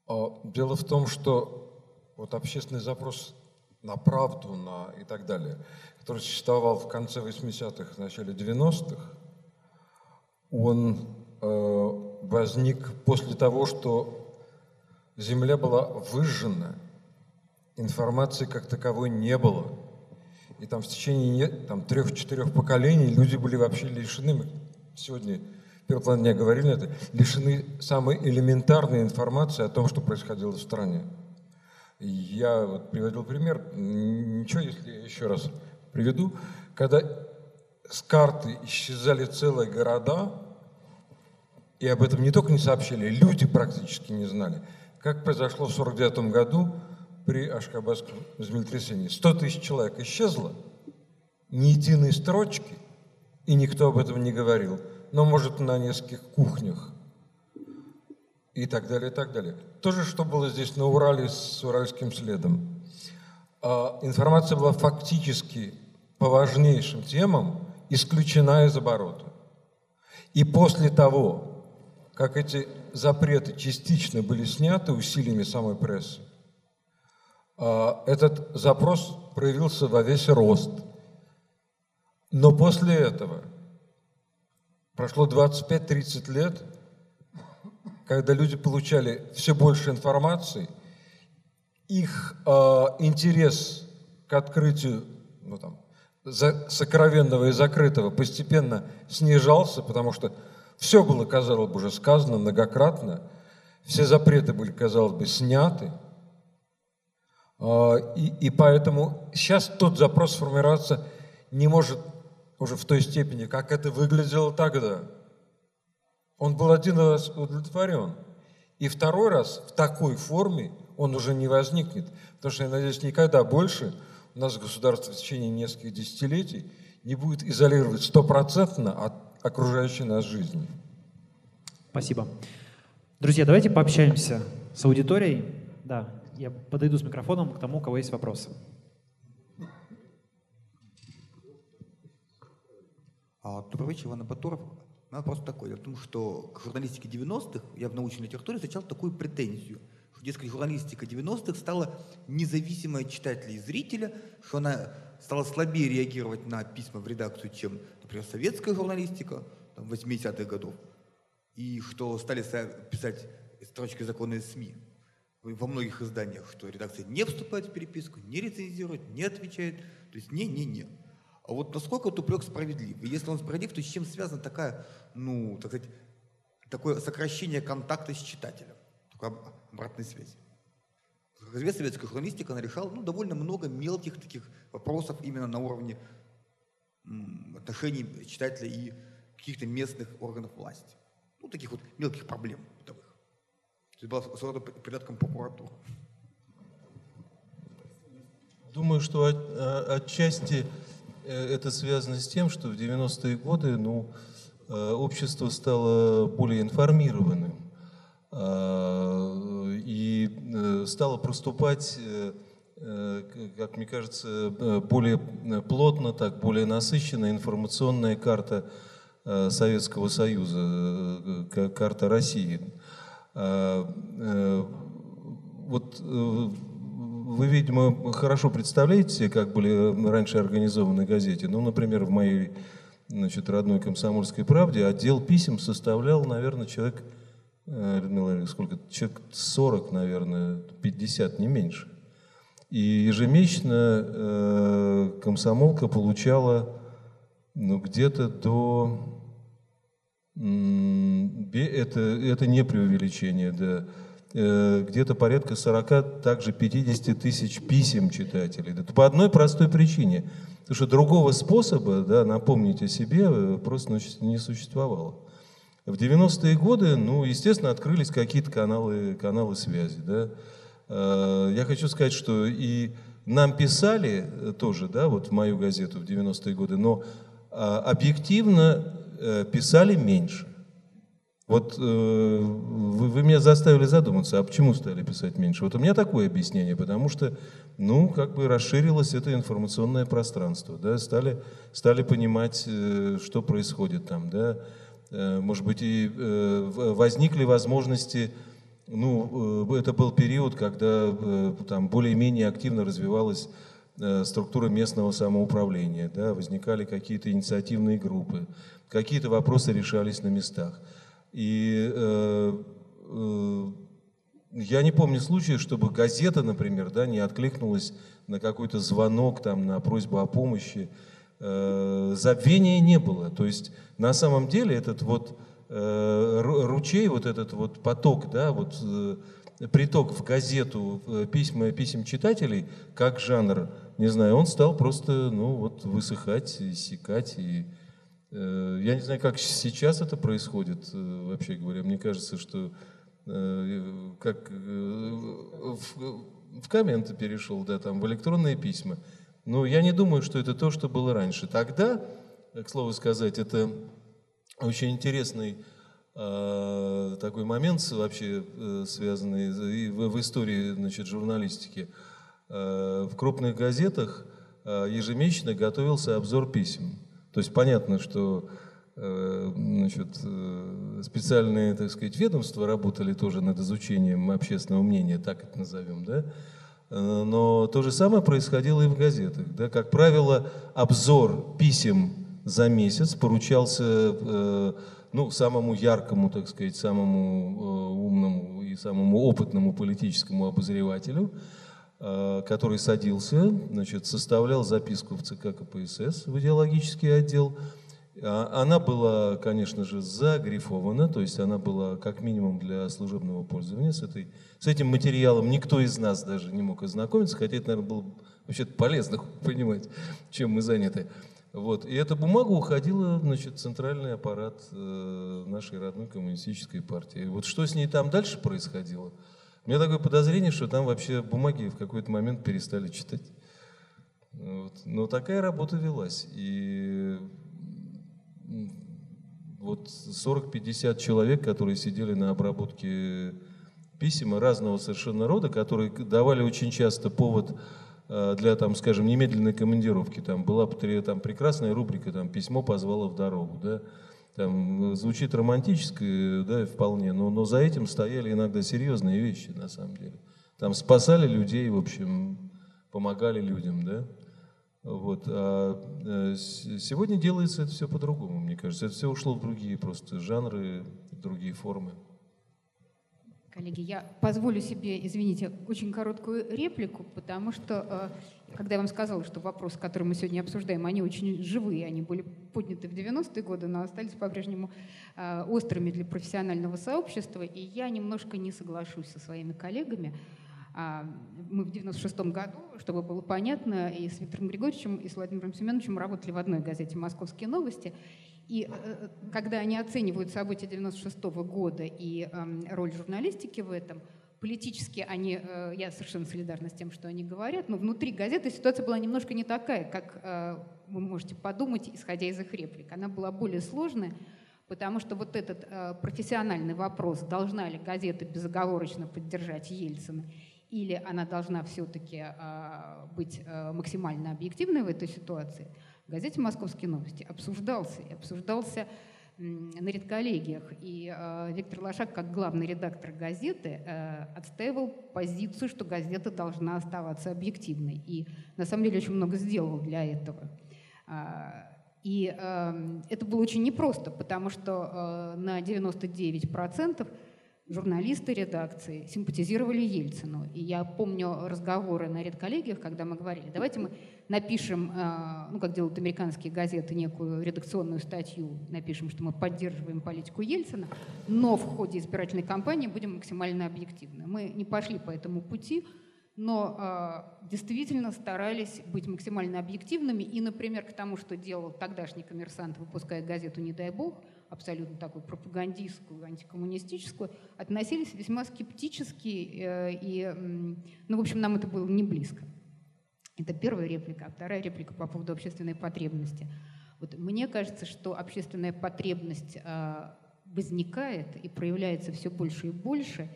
А, дело в том, что вот общественный запрос на правду на и так далее, который существовал в конце 80-х, начале 90-х, он э, возник после того, что Земля была выжжена, информации как таковой не было. И там в течение там, трех-четырех поколений люди были вообще лишены, мы сегодня плане дня говорили это, лишены самой элементарной информации о том, что происходило в стране. Я вот приводил пример, ничего, если я еще раз приведу, когда с карты исчезали целые города, и об этом не только не сообщили, люди практически не знали – как произошло в 1949 году при Ашхабадском землетрясении. 100 тысяч человек исчезло, ни единой строчки, и никто об этом не говорил, но, может, на нескольких кухнях и так далее, и так далее. То же, что было здесь на Урале с уральским следом. А информация была фактически по важнейшим темам исключена из оборота. И после того, как эти запреты частично были сняты усилиями самой прессы, а, этот запрос проявился во весь рост. Но после этого прошло 25-30 лет, когда люди получали все больше информации, их э, интерес к открытию ну, там, за, сокровенного и закрытого постепенно снижался, потому что все было, казалось бы, уже сказано многократно, все запреты были, казалось бы, сняты. А, и, и поэтому сейчас тот запрос сформироваться не может уже в той степени, как это выглядело тогда. Он был один раз удовлетворен. И второй раз в такой форме он уже не возникнет. Потому что, я надеюсь, никогда больше у нас государство в течение нескольких десятилетий не будет изолировать стопроцентно от окружающей нас жизни. Спасибо. Друзья, давайте пообщаемся с аудиторией. Да, я подойду с микрофоном к тому, у кого есть вопросы. А, вечер, Иван Батуров. Вопрос такой. В том, что к журналистике 90-х я в научной литературе встречал такую претензию, что, дескать, журналистика 90-х стала независимой от читателя и зрителя, что она стала слабее реагировать на письма в редакцию, чем, например, советская журналистика там, 80-х годов, и что стали писать строчки закона СМИ во многих изданиях, что редакция не вступает в переписку, не рецензирует, не отвечает, то есть не-не-не. А вот насколько этот упрек справедлив? И если он справедлив, то с чем связана такая, ну, так сказать, такое сокращение контакта с читателем, такой обратной связи? Разве советская журналистика, она ну, довольно много мелких таких вопросов именно на уровне отношений читателя и каких-то местных органов власти. Ну, таких вот мелких проблем бытовых. То есть была своего рода придатком прокуратуры. Думаю, что от, а, отчасти э, это связано с тем, что в 90-е годы ну, э, общество стало более информированным а, и э, стало проступать, как мне кажется, более плотно, так более насыщенная информационная карта Советского Союза, карта России. А, вот вы, видимо, хорошо представляете как были раньше организованы газеты. Ну, например, в моей значит, родной комсомольской правде отдел писем составлял, наверное, человек, э, сколько, человек 40, наверное, 50, не меньше. И ежемесячно э, комсомолка получала ну, где-то до... Это, это не преувеличение, да Э, где-то порядка 40, также 50 тысяч писем читателей. Это по одной простой причине. Потому что другого способа да, напомнить о себе э, просто не существовало. В 90-е годы, ну, естественно, открылись какие-то каналы, каналы связи. Да. Э, я хочу сказать, что и нам писали тоже, да, вот в мою газету в 90-е годы, но а, объективно писали меньше. Вот э, вы, вы меня заставили задуматься, а почему стали писать меньше? Вот у меня такое объяснение, потому что, ну, как бы расширилось это информационное пространство, да, стали, стали понимать, э, что происходит там, да, может быть, и возникли возможности ну, это был период, когда там более-менее активно развивалась структура местного самоуправления, да, возникали какие-то инициативные группы, какие-то вопросы решались на местах. И э, э, я не помню случая, чтобы газета, например, да, не откликнулась на какой-то звонок, там, на просьбу о помощи. Э, забвения не было. То есть на самом деле этот вот э, ручей, вот этот вот поток, да, вот э, приток в газету э, письма, писем читателей, как жанр, не знаю, он стал просто, ну, вот высыхать, иссякать и я не знаю, как сейчас это происходит, э, вообще говоря. Мне кажется, что э, как в, комменты перешел, да, там, в электронные письма. Но я не думаю, что это то, что было раньше. Тогда, к слову сказать, это очень интересный э, такой момент вообще э, связанный в, в истории значит, журналистики. Э, в крупных газетах э, ежемесячно готовился обзор писем. То есть понятно, что э, значит, э, специальные, так сказать, ведомства работали тоже над изучением общественного мнения, так это назовем, да? Э, но то же самое происходило и в газетах. Да? Как правило, обзор писем за месяц поручался ну, самому яркому, так сказать, самому умному и самому опытному политическому обозревателю – который садился, значит, составлял записку в ЦК КПСС в идеологический отдел. А, она была, конечно же, загрифована, то есть она была как минимум для служебного пользования. С, этой, с этим материалом никто из нас даже не мог ознакомиться, хотя это, наверное, было вообще полезно понимать, чем мы заняты. Вот. И эта бумага уходила значит, в центральный аппарат э, нашей родной коммунистической партии. Вот что с ней там дальше происходило – у меня такое подозрение, что там вообще бумаги в какой-то момент перестали читать. Вот. Но такая работа велась. И вот 40-50 человек, которые сидели на обработке писем разного совершенно рода, которые давали очень часто повод э, для, там, скажем, немедленной командировки. Там была там, прекрасная рубрика там, «Письмо позвало в дорогу». Да? Там, звучит романтически, да, вполне, но, но за этим стояли иногда серьезные вещи, на самом деле. Там спасали людей, в общем, помогали людям, да. Вот. А э, сегодня делается это все по-другому, мне кажется. Это все ушло в другие просто жанры, в другие формы. Коллеги, я позволю себе, извините, очень короткую реплику, потому что, э, когда я вам сказала, что вопросы, которые мы сегодня обсуждаем, они очень живые, они были подняты в 90-е годы, но остались по-прежнему э, острыми для профессионального сообщества, и я немножко не соглашусь со своими коллегами. А, мы в 96-м году, чтобы было понятно, и с Виктором Григорьевичем, и с Владимиром Семеновичем работали в одной газете «Московские новости», и э, когда они оценивают события 96 -го года и эм, роль журналистики в этом, политически они, э, я совершенно солидарна с тем, что они говорят, но внутри газеты ситуация была немножко не такая, как э, вы можете подумать, исходя из их реплик. Она была более сложная, потому что вот этот профессиональный вопрос, должна ли газета безоговорочно поддержать Ельцина, или она должна все-таки быть максимально объективной в этой ситуации – в газете «Московские новости» обсуждался, и обсуждался на редколлегиях. И э, Виктор Лошак, как главный редактор газеты, э, отстаивал позицию, что газета должна оставаться объективной. И на самом деле очень много сделал для этого. А, и э, это было очень непросто, потому что э, на 99% журналисты редакции симпатизировали Ельцину. И я помню разговоры на редколлегиях, когда мы говорили, давайте мы напишем, э, ну, как делают американские газеты, некую редакционную статью, напишем, что мы поддерживаем политику Ельцина, но в ходе избирательной кампании будем максимально объективны. Мы не пошли по этому пути, но э, действительно старались быть максимально объективными. И, например, к тому, что делал тогдашний коммерсант, выпуская газету «Не дай бог», абсолютно такую пропагандистскую, антикоммунистическую, относились весьма скептически, э, и, ну, в общем, нам это было не близко. Это первая реплика. А вторая реплика по поводу общественной потребности. Вот мне кажется, что общественная потребность э, возникает и проявляется все больше и больше,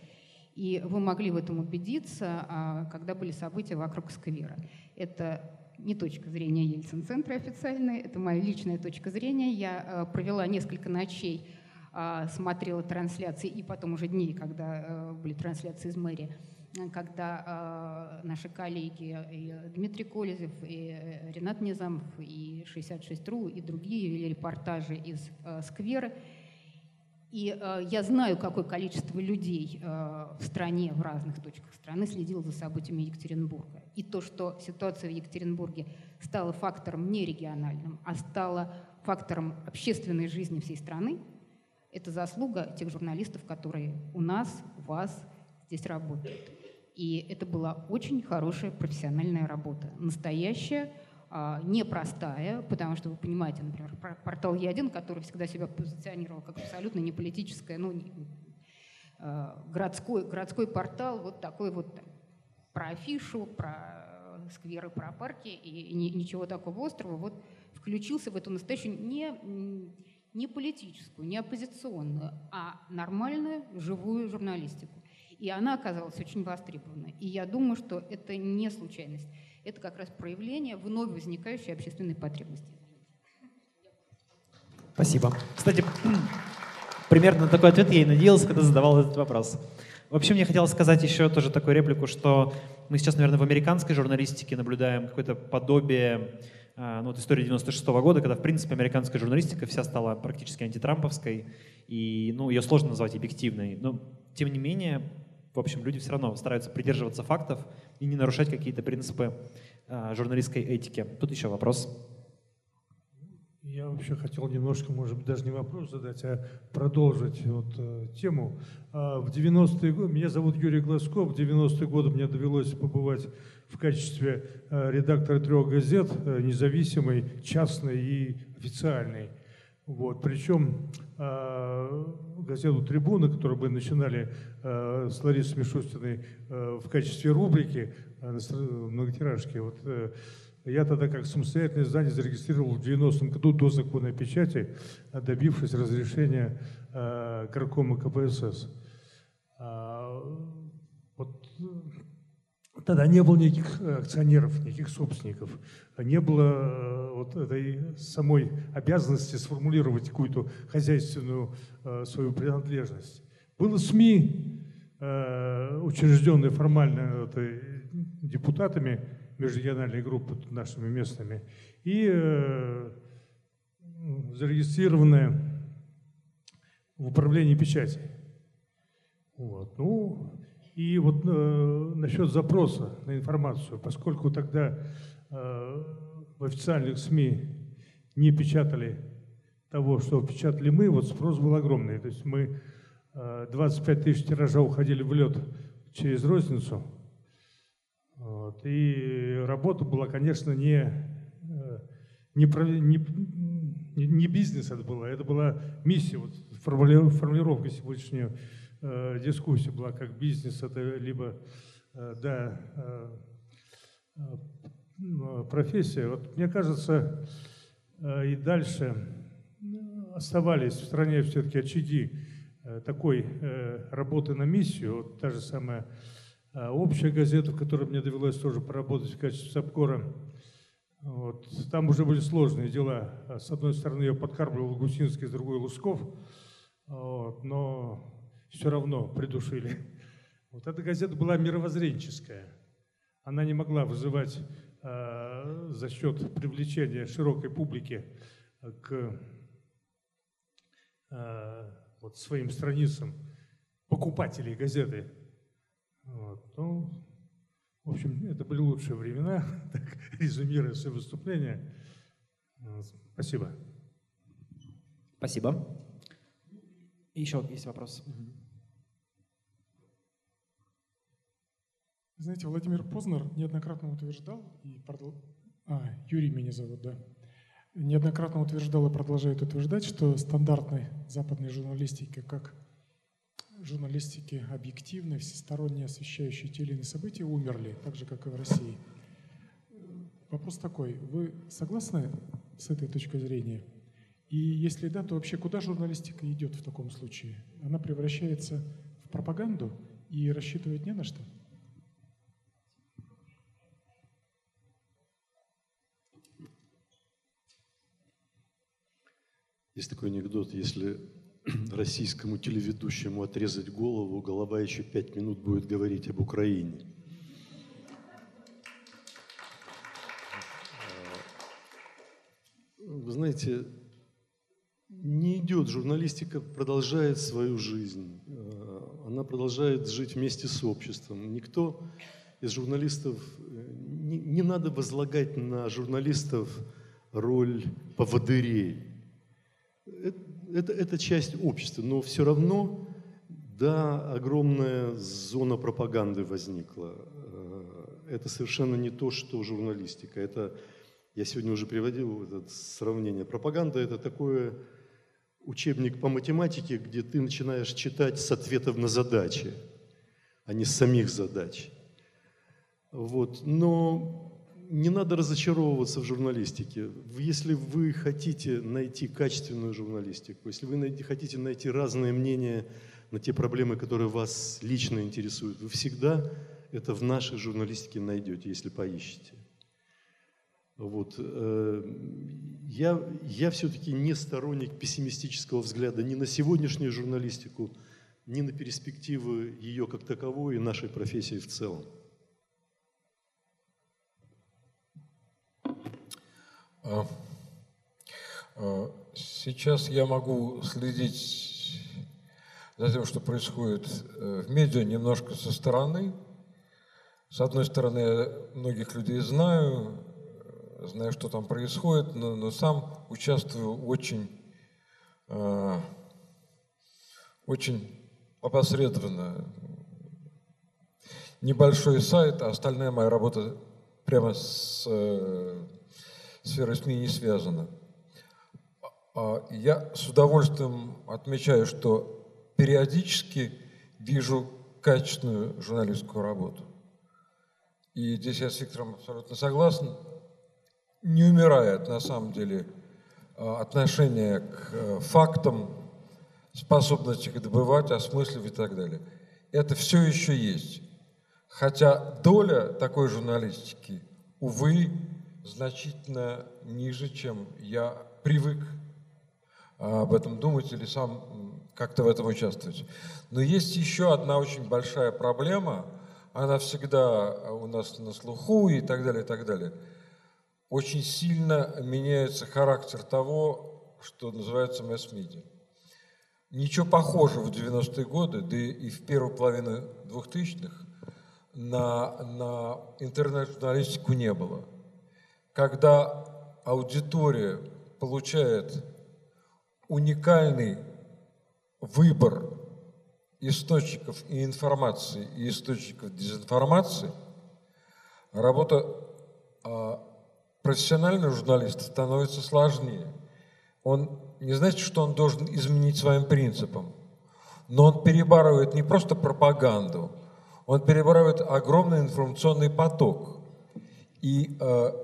и вы могли в этом убедиться, э, когда были события вокруг Сквера. Это не точка зрения Ельцин-центра официальная, это моя личная точка зрения. Я э, провела несколько ночей а, смотрела трансляции, и потом уже дней, когда э, были трансляции из мэрии, когда э, наши коллеги и Дмитрий Колезев, и э, Ренат Низамов, и 66.ru, и другие вели репортажи из э, сквера. И э, я знаю, какое количество людей э, в стране, в разных точках страны следило за событиями Екатеринбурга. И то, что ситуация в Екатеринбурге стала фактором не региональным, а стала фактором общественной жизни всей страны, это заслуга тех журналистов, которые у нас, у вас здесь работают. И это была очень хорошая профессиональная работа. Настоящая, а, непростая, потому что вы понимаете, например, портал Е1, который всегда себя позиционировал как абсолютно не политическое, ну, а, городской, городской портал, вот такой вот про афишу, про скверы, про парки и ничего такого острова, вот включился в эту настоящую не, не политическую, не оппозиционную, а нормальную живую журналистику. И она оказалась очень востребована. И я думаю, что это не случайность. Это как раз проявление вновь возникающей общественной потребности. Спасибо. Кстати, примерно такой ответ я и надеялся, когда задавал этот вопрос. Вообще, мне хотелось сказать еще тоже такую реплику, что мы сейчас, наверное, в американской журналистике наблюдаем какое-то подобие а, ну, вот истории 96 -го года, когда, в принципе, американская журналистика вся стала практически антитрамповской, и ну, ее сложно назвать объективной. Но, тем не менее, в общем, люди все равно стараются придерживаться фактов и не нарушать какие-то принципы э, журналистской этики. Тут еще вопрос. Я вообще хотел немножко, может быть, даже не вопрос задать, а продолжить вот, э, тему. А, в 90-е годы, меня зовут Юрий Глазков, в 90-е годы мне довелось побывать в качестве э, редактора трех газет, э, независимой, частной и официальной. Вот. Причем э, газету «Трибуна», которую мы начинали э, с Ларисой Мишустиной э, в качестве рубрики многотиражки, вот, э, я тогда как самостоятельное издание зарегистрировал в 90-м году до закона о печати, добившись разрешения э, горкома КПСС. А, вот Тогда не было никаких э, акционеров, никаких собственников. Не было э, вот этой самой обязанности сформулировать какую-то хозяйственную э, свою принадлежность. Было СМИ, учрежденные формально депутатами межрегиональной группы нашими местными, и зарегистрированные в управлении печати. Вот. Ну, и вот э, насчет запроса на информацию, поскольку тогда э, в официальных СМИ не печатали того, что печатали мы, вот спрос был огромный. То есть мы э, 25 тысяч тиража уходили в лед через розницу. Вот, и работа была, конечно, не, э, не, не, не бизнес это была, это была миссия, вот формулировка сегодняшнего э, дискуссия была, как бизнес это либо э, да, э, профессия. Вот мне кажется, и дальше оставались в стране все-таки очаги такой работы на миссию. Вот та же самая общая газета, в которой мне довелось тоже поработать в качестве сапкора. Вот. Там уже были сложные дела. С одной стороны, ее подкармливал Гусинский, с другой Лусков. Вот. Но все равно придушили. Вот эта газета была мировоззренческая. Она не могла вызывать э, за счет привлечения широкой публики к э, вот своим страницам покупателей газеты. Вот. Ну, в общем, это были лучшие времена, так, резюмируя все выступления. Спасибо. Спасибо. И еще есть вопрос. Знаете, Владимир Познер неоднократно утверждал, и продол... а, Юрий меня зовут, да, неоднократно утверждал и продолжает утверждать, что стандартной западной журналистики, как журналистики объективной, всесторонне освещающей те или иные события, умерли, так же, как и в России. Вопрос такой, вы согласны с этой точкой зрения? И если да, то вообще куда журналистика идет в таком случае? Она превращается в пропаганду и рассчитывать не на что? Есть такой анекдот, если российскому телеведущему отрезать голову, голова еще пять минут будет говорить об Украине. Вы знаете, не идет, журналистика продолжает свою жизнь, она продолжает жить вместе с обществом. Никто из журналистов, не, не надо возлагать на журналистов роль поводырей. Это, это, это часть общества, но все равно, да, огромная зона пропаганды возникла. Это совершенно не то, что журналистика. Это, я сегодня уже приводил это сравнение. Пропаганда – это такое учебник по математике, где ты начинаешь читать с ответов на задачи, а не с самих задач. Вот. Но не надо разочаровываться в журналистике. Если вы хотите найти качественную журналистику, если вы найти, хотите найти разные мнения на те проблемы, которые вас лично интересуют, вы всегда это в нашей журналистике найдете, если поищете. Вот. Э, я, я все-таки не сторонник пессимистического взгляда ни на сегодняшнюю журналистику, ни на перспективы ее как таковой и нашей профессии в целом. А, а, сейчас я могу следить за тем, что происходит э, в медиа немножко со стороны. С одной стороны, я многих людей знаю, знаю, что там происходит, но, но сам участвую очень, э, очень опосредованно. Небольшой сайт, а остальная моя работа прямо с э, сферой СМИ не связана. А я с удовольствием отмечаю, что периодически вижу качественную журналистскую работу. И здесь я с Виктором абсолютно согласен не умирает на самом деле э, отношение к э, фактам, способность их добывать, осмысливать и так далее. Это все еще есть. Хотя доля такой журналистики, увы, значительно ниже, чем я привык э, об этом думать или сам как-то в этом участвовать. Но есть еще одна очень большая проблема, она всегда у нас на слуху и так далее, и так далее – очень сильно меняется характер того, что называется масс-медиа. Ничего похожего в 90-е годы, да и в первую половину 2000-х на, на интернет-журналистику не было. Когда аудитория получает уникальный выбор источников и информации, и источников дезинформации, работа а, профессиональный журналист становится сложнее. Он не значит, что он должен изменить своим принципам, но он перебарывает не просто пропаганду, он перебарывает огромный информационный поток. И, э,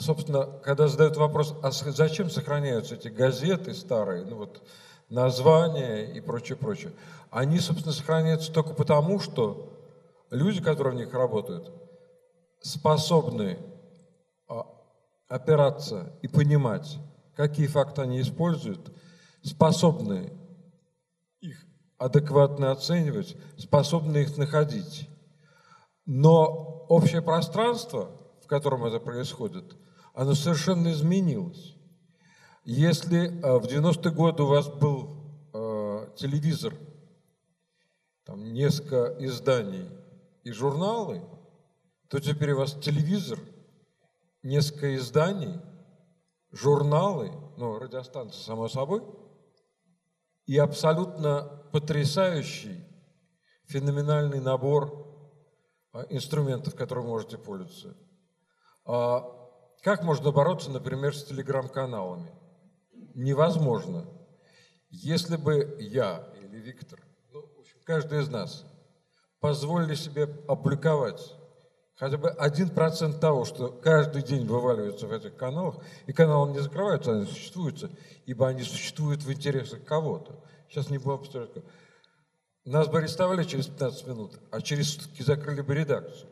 собственно, когда задают вопрос, а зачем сохраняются эти газеты старые, ну вот названия и прочее, прочее, они, собственно, сохраняются только потому, что люди, которые в них работают, способны опираться и понимать, какие факты они используют, способны их адекватно оценивать, способны их находить. Но общее пространство, в котором это происходит, оно совершенно изменилось. Если э, в 90-е годы у вас был э, телевизор, там несколько изданий и журналы, то теперь у вас телевизор – несколько изданий, журналы, ну, радиостанции, само собой, и абсолютно потрясающий, феноменальный набор а, инструментов, которым можете пользоваться. Как можно бороться, например, с телеграм-каналами? Невозможно. Если бы я или Виктор, ну, в общем, каждый из нас, позволили себе опубликовать хотя бы один процент того, что каждый день вываливается в этих каналах, и каналы не закрываются, они существуют, ибо они существуют в интересах кого-то. Сейчас не будем обсуждать. Нас бы арестовали через 15 минут, а через сутки закрыли бы редакцию.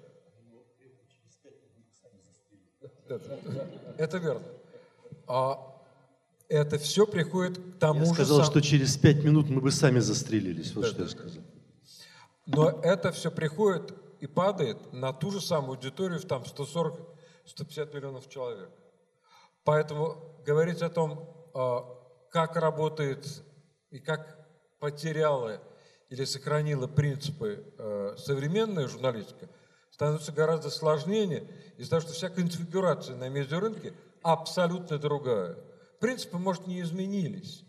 Это верно. А это все приходит к тому Я же сказал, сам- что через пять минут мы бы сами застрелились. Вот Да, что да. я сказал. Но это все приходит и падает на ту же самую аудиторию в там 140-150 миллионов человек. Поэтому говорить о том, а, как работает и как потеряла или сохранила принципы э, современная журналистика, становится гораздо сложнее из-за того, что вся конфигурация на медиарынке абсолютно другая. Принципы, может, не изменились,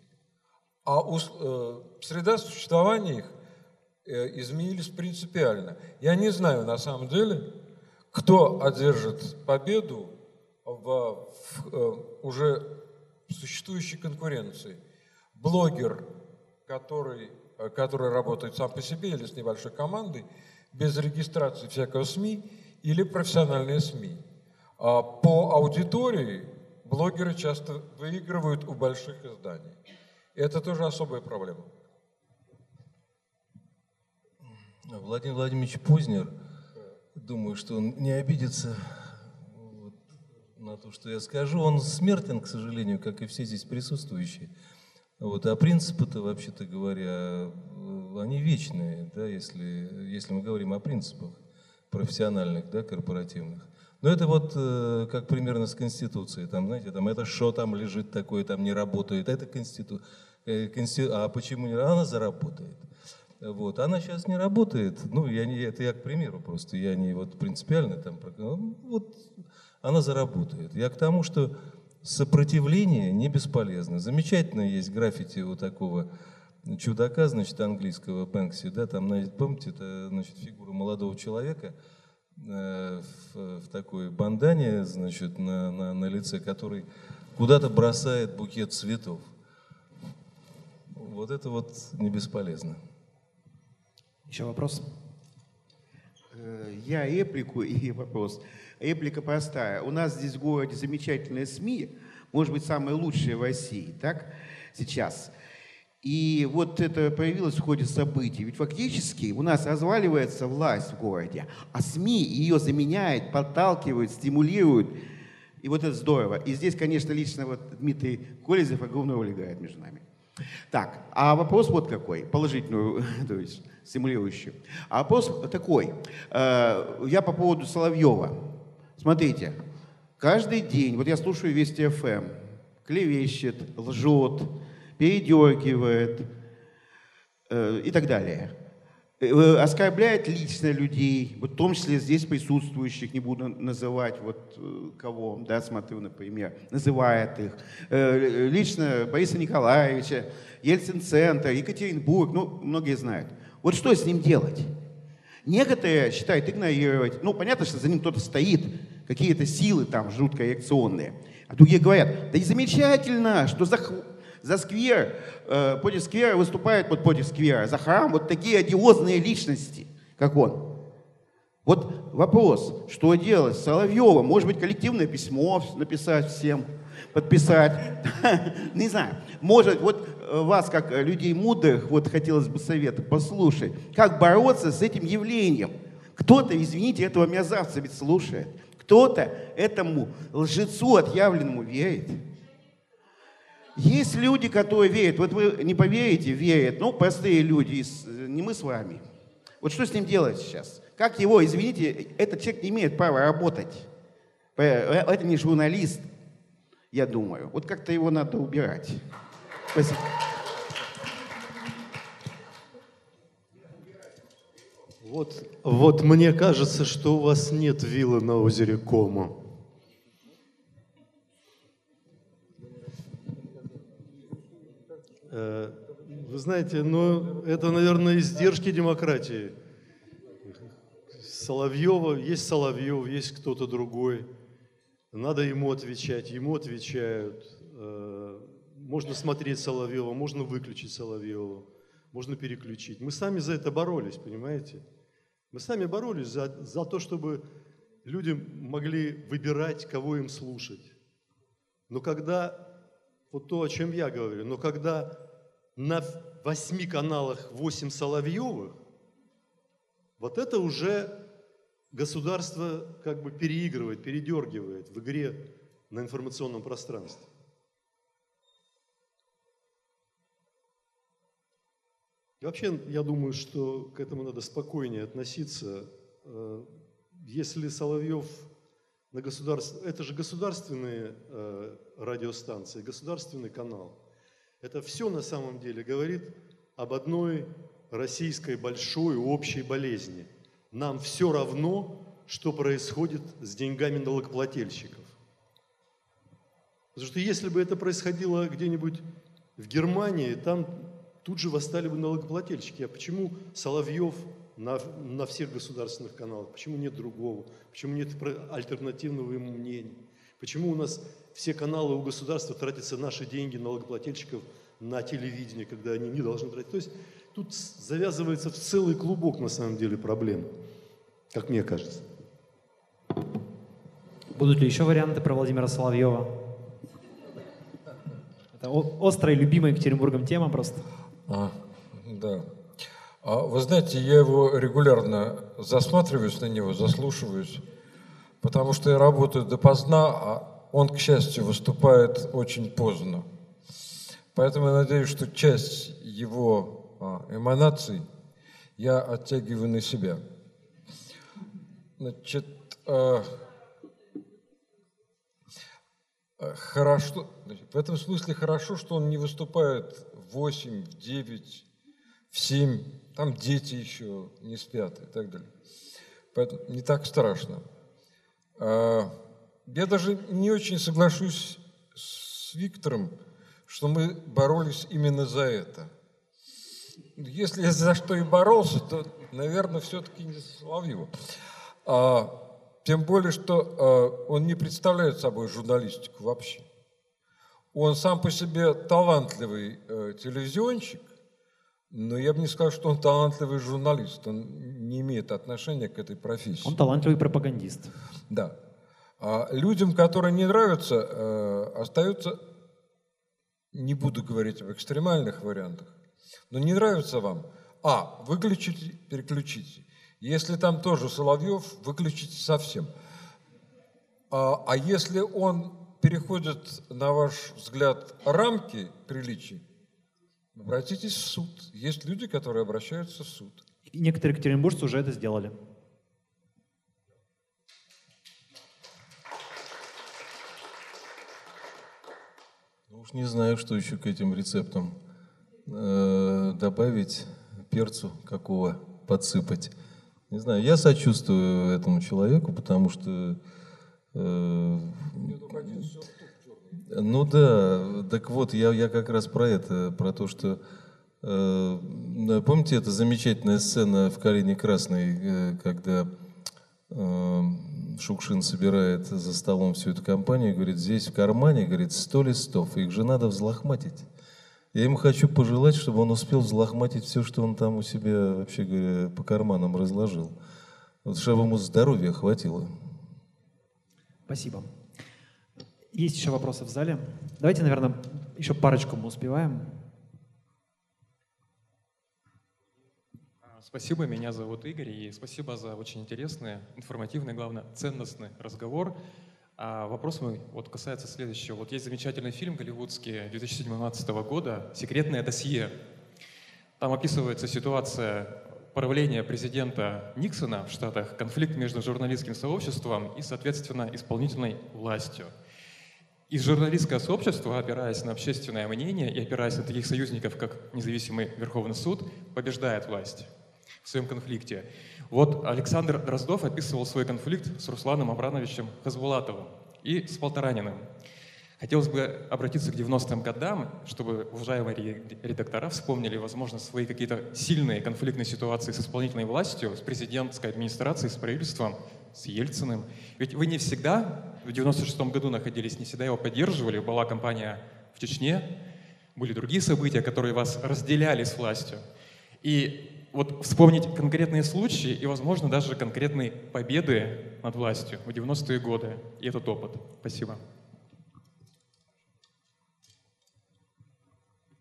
а ус- э, среда существования их э, изменились принципиально. Я не знаю на самом деле, кто одержит победу в, в, э, уже существующей конкуренции. Блогер, который, э, который работает сам по себе или с небольшой командой, без регистрации всякого СМИ, или профессиональные СМИ. А по аудитории блогеры часто выигрывают у больших изданий. Это тоже особая проблема. Владимир Владимирович Познер, думаю, что он не обидится на то, что я скажу. Он смертен, к сожалению, как и все здесь присутствующие. Вот, а принципы-то, вообще-то говоря, э, они вечные, да, если, если мы говорим о принципах профессиональных, да, корпоративных. Но это вот э, как примерно с Конституцией. Там, знаете, там это что там лежит такое, там не работает. Это Конститу... э, консти- А почему не Она заработает. Вот. Она сейчас не работает. Ну, я не, это я к примеру просто. Я не вот принципиально там. ну, Вот она заработает. Я к тому, что сопротивление не бесполезно. Замечательно есть граффити у такого чудака, значит, английского Бэнкси, да, там, знаете, помните, это, значит, фигура молодого человека э, в, в такой бандане, значит, на, на, на лице, который куда-то бросает букет цветов. Вот это вот не бесполезно. Еще вопрос? Э, Я реплику и вопрос. Реплика простая. У нас здесь в городе замечательные СМИ, может быть, самые лучшие в России, так, сейчас. И вот это появилось в ходе событий. Ведь фактически у нас разваливается власть в городе, а СМИ ее заменяет, подталкивают, стимулируют. И вот это здорово. И здесь, конечно, лично вот Дмитрий Колезев огромную роль играет между нами. Так, а вопрос вот какой, положительную, то есть стимулирующий. А вопрос такой. Э, Я по поводу Соловьева. Смотрите, каждый день, вот я слушаю Вести ФМ, клевещет, лжет, передергивает э, и так далее. Э, Оскорбляет лично людей, вот в том числе здесь присутствующих, не буду называть вот э, кого, да, смотрю, например, называет их. Э, Лично Бориса Николаевича, Ельцин-центр, Екатеринбург, ну, многие знают. Вот что с ним делать? Некоторые считают игнорировать. Ну, понятно, что за ним кто-то стоит, какие-то силы там жутко реакционные. А другие говорят, да и замечательно, что за, за сквер, э, против сквера выступают вот против сквера, за храм вот такие одиозные личности, как он. Вот вопрос, что делать с Соловьевым? Может быть, коллективное письмо написать всем, подписать? Не знаю. Может, вот э, вас, как э, людей мудрых, вот хотелось бы совета послушать. Как бороться с этим явлением? Кто-то, извините, этого мерзавца ведь слушает. Кто-то этому лжецу отъявленному верит. Есть люди, которые верят. Вот вы не поверите, верят. Ну, простые люди, из- не мы с вами. Вот что с ним делать сейчас? Как его, извините, этот человек не имеет права работать. Э, Это не журналист, я думаю. Вот как-то его надо убирать. Спасибо. Вот, вот мне кажется, что у вас нет виллы на озере Кома. Э, Вы знаете, ну, это, наверное, издержки демократии. Соловьева, есть Соловьев, есть кто-то другой. Надо ему отвечать, ему отвечают. Э, Можно смотреть Соловьева, можно выключить Соловьева, можно переключить. Мы сами за это боролись, понимаете? Мы сами боролись за, за то, чтобы люди могли выбирать, кого им слушать. Но когда, вот то, о чем я говорю, но когда на восьми каналах восемь Соловьевых, вот это уже государство как бы переигрывает, передергивает в игре на информационном пространстве. И вообще, я думаю, что к этому надо спокойнее относиться. Э, если Соловьев на государство... Это же государственные э, радиостанции, государственный канал. Это все на самом деле говорит об одной российской большой общей болезни – нам все равно, что происходит с деньгами налогоплательщиков. Потому что если бы это происходило где-нибудь в Германии, там тут же восстали бы налогоплательщики. А почему Соловьев на, на всех государственных каналах? Почему нет другого? Почему нет альтернативного ему мнения? Почему у нас все каналы у государства тратятся наши деньги налогоплательщиков на телевидение, когда они не должны тратить? То есть тут завязывается в целый клубок, на самом деле, проблем, как мне кажется. Будут ли еще варианты про Владимира Соловьева? Это острая любимая Екатеринбургом тема просто. А, да. А, вы знаете, я его регулярно засматриваюсь на него, заслушиваюсь, потому что я работаю допоздна, а он, к счастью, выступает очень поздно. Поэтому я надеюсь, что часть его эманаций я оттягиваю на себя. Значит, а, хорошо, в этом смысле хорошо, что он не выступает в 8, в 9, в 7, там дети еще не спят и так далее. Поэтому не так страшно. А, я даже не очень соглашусь с Виктором, что мы боролись именно за это. Если я за что и боролся, то, наверное, все-таки не за Соловьева. А, тем более, что а, он не представляет собой журналистику вообще. Он сам по себе талантливый э, телевизионщик, но я бы не сказал, что он талантливый журналист. Он не имеет отношения к этой профессии. Он талантливый пропагандист. Да. А людям, которые не нравятся, э, остаются, не буду говорить об экстремальных вариантах, но не нравится вам, а, выключите, переключите. Если там тоже Соловьев, выключите совсем. А, а если он переходит, на ваш взгляд, рамки приличий, обратитесь в суд. Есть люди, которые обращаются в суд. И некоторые екатеринбуржцы уже это сделали. Ну уж не знаю, что еще к этим рецептам э, добавить, перцу какого подсыпать. Не знаю, я сочувствую этому человеку, потому что Э, ну да, так вот, я, я как раз про это, про то, что э, помните, эта замечательная сцена в «Калине красной», э, когда э, Шукшин собирает за столом всю эту компанию и говорит, здесь в кармане, говорит, сто листов, их же надо взлохматить. Я ему хочу пожелать, чтобы он успел взлохматить все, что он там у себя, вообще говоря, по карманам разложил. Вот, чтобы ему здоровья хватило. Спасибо. Есть еще вопросы в зале? Давайте, наверное, еще парочку мы успеваем. Спасибо, меня зовут Игорь, и спасибо за очень интересный, информативный, главное, ценностный разговор. А вопрос мой вот касается следующего. Вот есть замечательный фильм голливудский 2017 года «Секретное досье». Там описывается ситуация правления президента Никсона в Штатах конфликт между журналистским сообществом и, соответственно, исполнительной властью. И журналистское сообщество, опираясь на общественное мнение и опираясь на таких союзников, как независимый Верховный суд, побеждает власть в своем конфликте. Вот Александр Дроздов описывал свой конфликт с Русланом Абрановичем Хазбулатовым и с Полтораниным. Хотелось бы обратиться к 90-м годам, чтобы уважаемые редактора вспомнили, возможно, свои какие-то сильные конфликтные ситуации с исполнительной властью, с президентской администрацией, с правительством, с Ельциным. Ведь вы не всегда в 96-м году находились, не всегда его поддерживали. Была кампания в Чечне, были другие события, которые вас разделяли с властью. И вот вспомнить конкретные случаи и, возможно, даже конкретные победы над властью в 90-е годы и этот опыт. Спасибо.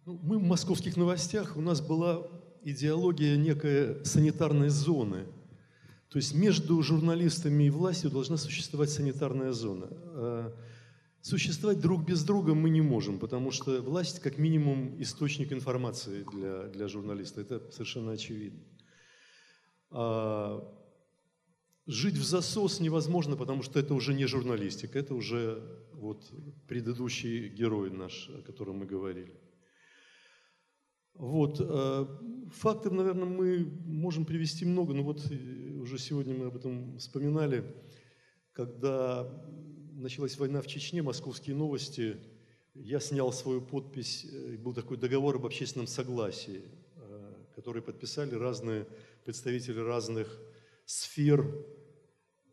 Ну, мы в московских новостях, у нас была идеология некой санитарной зоны. То есть между журналистами и властью должна существовать санитарная зона. Существовать друг без друга мы не можем, потому что власть как минимум источник информации для, для журналиста. Это совершенно очевидно. А, жить в засос невозможно, потому что это уже не журналистика, это уже вот предыдущий герой наш, о котором мы говорили. Вот. Э, фактов, наверное, мы можем привести много, но вот э, уже сегодня мы об этом вспоминали, когда началась война в Чечне, московские новости, я снял свою подпись, э, был такой договор об общественном согласии, который подписали разные представители разных сфер.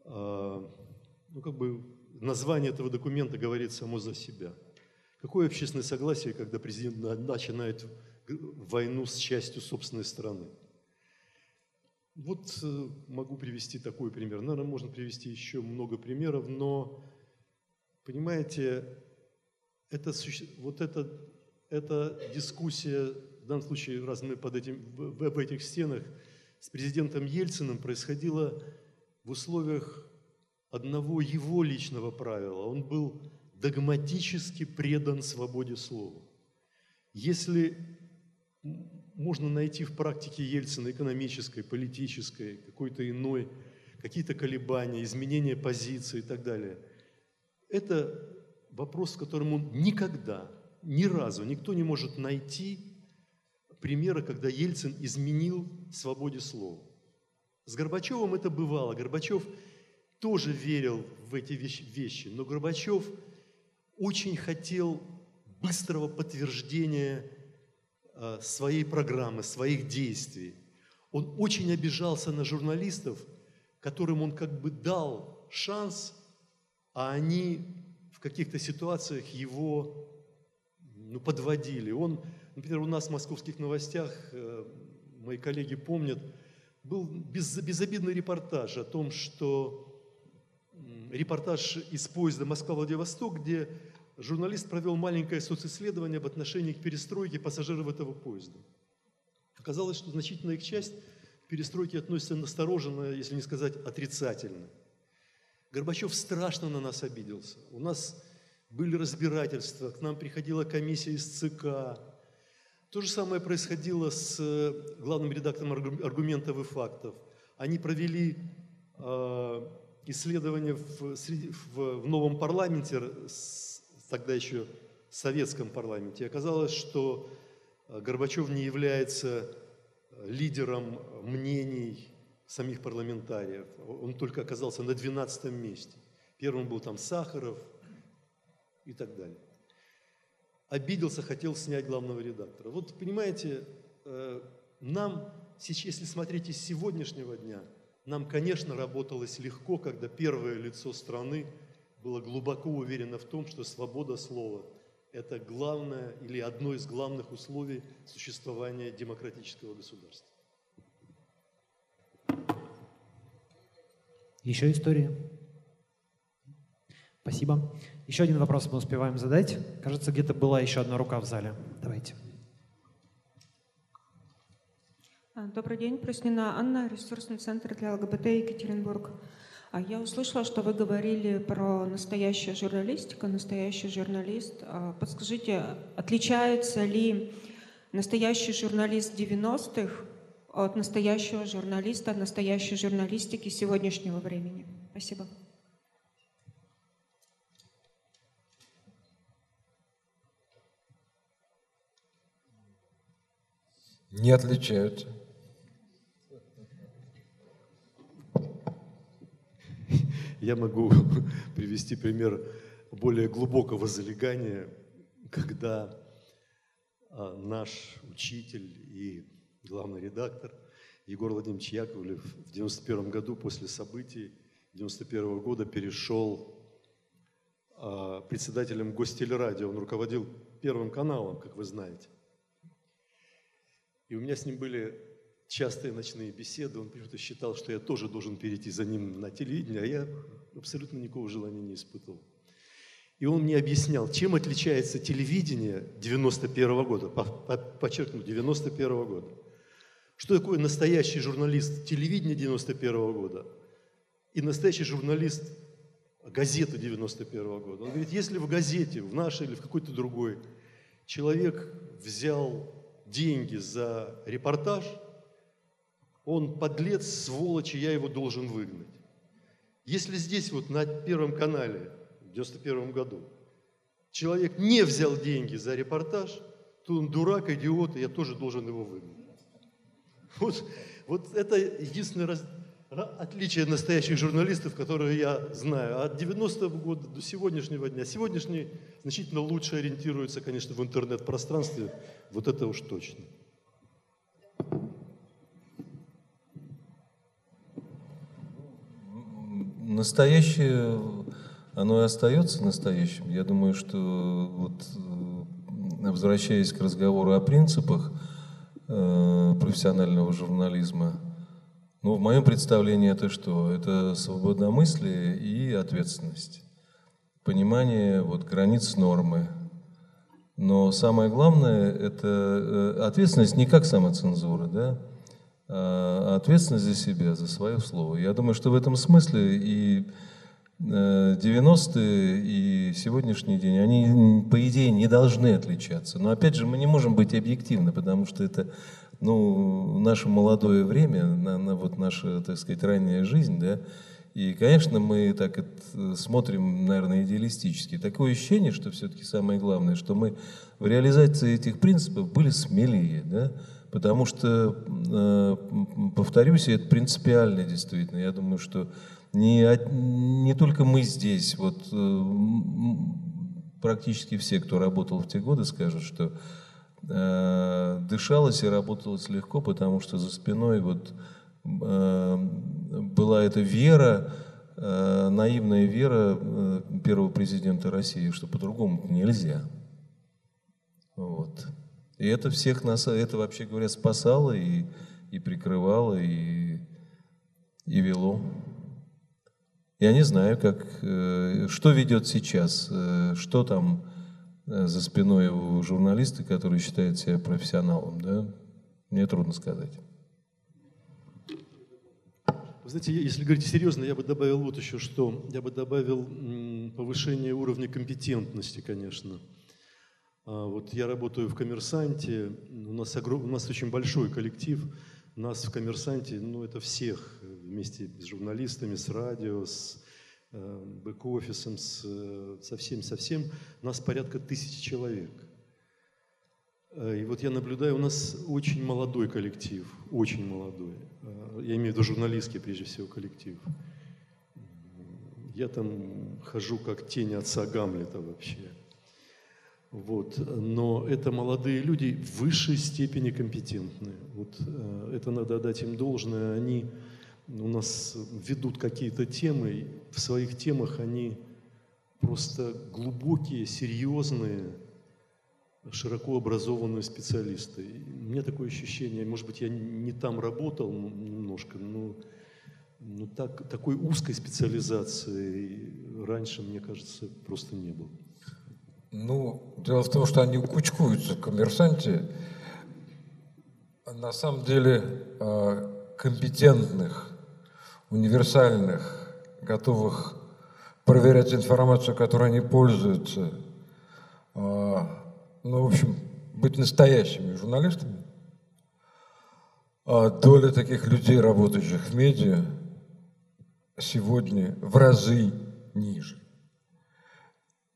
Ну, как бы название этого документа говорит само за себя. Какое общественное согласие, когда президент начинает войну с частью собственной страны. Вот э, могу привести такой пример. Наверное, можно привести еще много примеров, но, понимаете, это, вот это, эта дискуссия, в данном случае, раз мы под этим, в, в этих стенах, с президентом Ельциным происходила в условиях одного его личного правила. Он был догматически предан свободе слова. Если можно найти в практике Ельцина экономической, политической, какой-то иной, какие-то колебания, изменения позиции и так далее. Это вопрос, в котором он никогда, ни разу никто не может найти примера, когда Ельцин изменил свободе слова. С Горбачевым это бывало. Горбачев тоже верил в эти вещи, но Горбачев очень хотел быстрого подтверждения Э, своей программы, своих действий. Он очень обижался на журналистов, которым он как бы дал шанс, а они в каких-то ситуациях его ну, подводили. Он, например, у нас в московских новостях, э, мои коллеги помнят, был без, безобидный репортаж о том, что репортаж из поезда Москва-Владивосток, где журналист провел маленькое социсследование в отношении к перестройке пассажиров этого поезда. Оказалось, что значительная их часть к перестройке относится настороженно, если не сказать отрицательно. Горбачев страшно на нас обиделся. У нас были разбирательства, к нам приходила комиссия из ЦК. То же самое происходило с э, главным редактором аргументов и фактов. Они провели э, исследование в, в, в новом парламенте с тогда еще советском парламенте. Оказалось, что э, Горбачев не является э, лидером мнений самих парламентариев. Он только оказался на 12 месте. Первым был там Сахаров и так далее. Обиделся, хотел снять главного редактора. Вот понимаете, э, нам, если смотреть из сегодняшнего дня, нам, конечно, работалось легко, когда первое лицо страны – было глубоко уверено в том, что свобода слова – это главное или одно из главных условий существования демократического государства. Еще истории? Спасибо. Еще один вопрос мы успеваем задать. Кажется, где-то была еще одна рука в зале. Давайте. А, добрый день, Проснина Анна, ресурсный центр для ЛГБТ Екатеринбург. А я услышала, что вы говорили про настоящую журналистику, настоящий журналист. А подскажите, отличается ли настоящий журналист 90-х от настоящего журналиста, от настоящей журналистики сегодняшнего времени? Спасибо. Не отличаются. Я могу привести пример более глубокого залегания, когда а, наш учитель и главный редактор Егор Владимирович Яковлев в 91 году после событий 91 года перешел а, председателем Гостелерадио. Он руководил первым каналом, как вы знаете. И у меня с ним были частые ночные беседы, он почему-то считал, что я тоже должен перейти за ним на телевидение, а я абсолютно никакого желания не испытывал. И он мне объяснял, чем отличается телевидение 91 -го года, подчеркну, 91 -го года. Что такое настоящий журналист телевидения 91 -го года и настоящий журналист газету 91 -го года. Он говорит, если в газете, в нашей или в какой-то другой, человек взял деньги за репортаж, он подлец, сволочь, и я его должен выгнать. Если здесь вот на Первом канале в 91 году человек не взял деньги за репортаж, то он дурак, идиот, и я тоже должен его выгнать. Вот, вот это единственное раз, отличие настоящих журналистов, которые я знаю. От 90-го года до сегодняшнего дня. Сегодняшний значительно лучше ориентируется, конечно, в интернет-пространстве. Вот это уж точно. Настоящее, оно и остается настоящим. Я думаю, что вот э, возвращаясь к разговору о принципах профессионального журнализма, ну, в моем представлении это что? Это свободомыслие и ответственность. Понимание вот, границ нормы. Но самое главное – это э, ответственность не как самоцензура, да? а ответственность за себя, за свое слово. Я думаю, что в этом смысле и 90-е, э, и сегодняшний день, они, по идее, не должны отличаться. Но, опять же, мы не можем быть объективны, потому что это ну, наше молодое время, на, на вот наша, так сказать, ранняя жизнь, да, и, конечно, мы так это смотрим, наверное, идеалистически. Такое ощущение, что все-таки самое главное, что мы в реализации этих принципов были смелее, да, потому что, э, повторюсь, это принципиально действительно. Я думаю, что не, не только мы здесь, вот э, практически все, кто работал в те годы, скажут, что э, дышалось и работалось легко, потому что за спиной вот э, была эта вера, э, наивная вера э, первого президента России, что по-другому нельзя. Вот. И это всех нас, это вообще говоря, спасало и, и прикрывало, и, и вело. Я не знаю, как, э, что ведет сейчас, э, что там э, за спиной у журналиста, который считает себя профессионалом, да? Мне трудно сказать. Вы знаете, если говорить серьезно, я бы добавил вот еще что. Я бы добавил повышение уровня компетентности, конечно. А вот я работаю в «Коммерсанте», у нас, огром... у нас очень большой коллектив, нас в «Коммерсанте», ну это всех, вместе с журналистами, с радио, с э, бэк-офисом, э, со всем, со всем, нас порядка тысячи человек. Э, и вот я наблюдаю, у нас очень молодой коллектив, очень молодой. Я имею в виду журналистский, прежде всего, коллектив. Я там хожу как тень отца Гамлета вообще. Вот. Но это молодые люди в высшей степени компетентные. Вот это надо дать им должное. Они у нас ведут какие-то темы, в своих темах они просто глубокие, серьезные, широко образованные специалисты. И у меня такое ощущение, может быть, я не там работал немножко, но, но так, такой узкой специализации раньше, мне кажется, просто не было. Ну, дело в том, что они кучкуются коммерсанте. На самом деле а, компетентных, универсальных, готовых проверять информацию, которой они пользуются, а, ну, в общем, быть настоящими журналистами. А доля таких людей, работающих в медиа, сегодня в разы ниже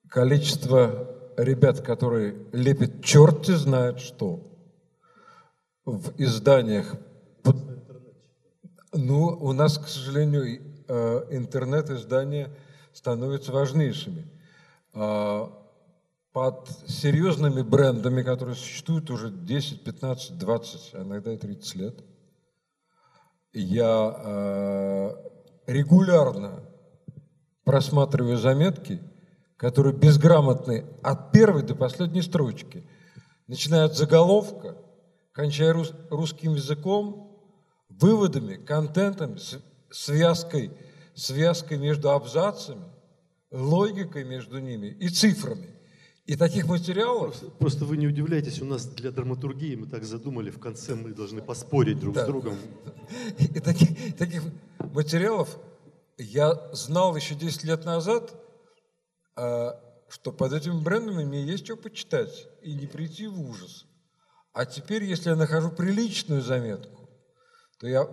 количество ребят, которые лепят черти знает что в изданиях. Ну, у нас, к сожалению, э, интернет-издания становятся важнейшими. А, под серьезными брендами, которые существуют уже 10, 15, 20, а иногда и 30 лет, я э, регулярно просматриваю заметки – которые безграмотны от первой до последней строчки, начиная от заголовка, кончая рус, русским языком, выводами, контентом, связкой, связкой между абзацами, логикой между ними и цифрами. И таких материалов... Просто, просто вы не удивляйтесь, у нас для драматургии мы так задумали, в конце мы должны поспорить друг да. с другом. И таких, таких материалов я знал еще 10 лет назад, э, что под этими брендами мне есть что почитать и не прийти в ужас. А теперь, если я нахожу приличную заметку, то я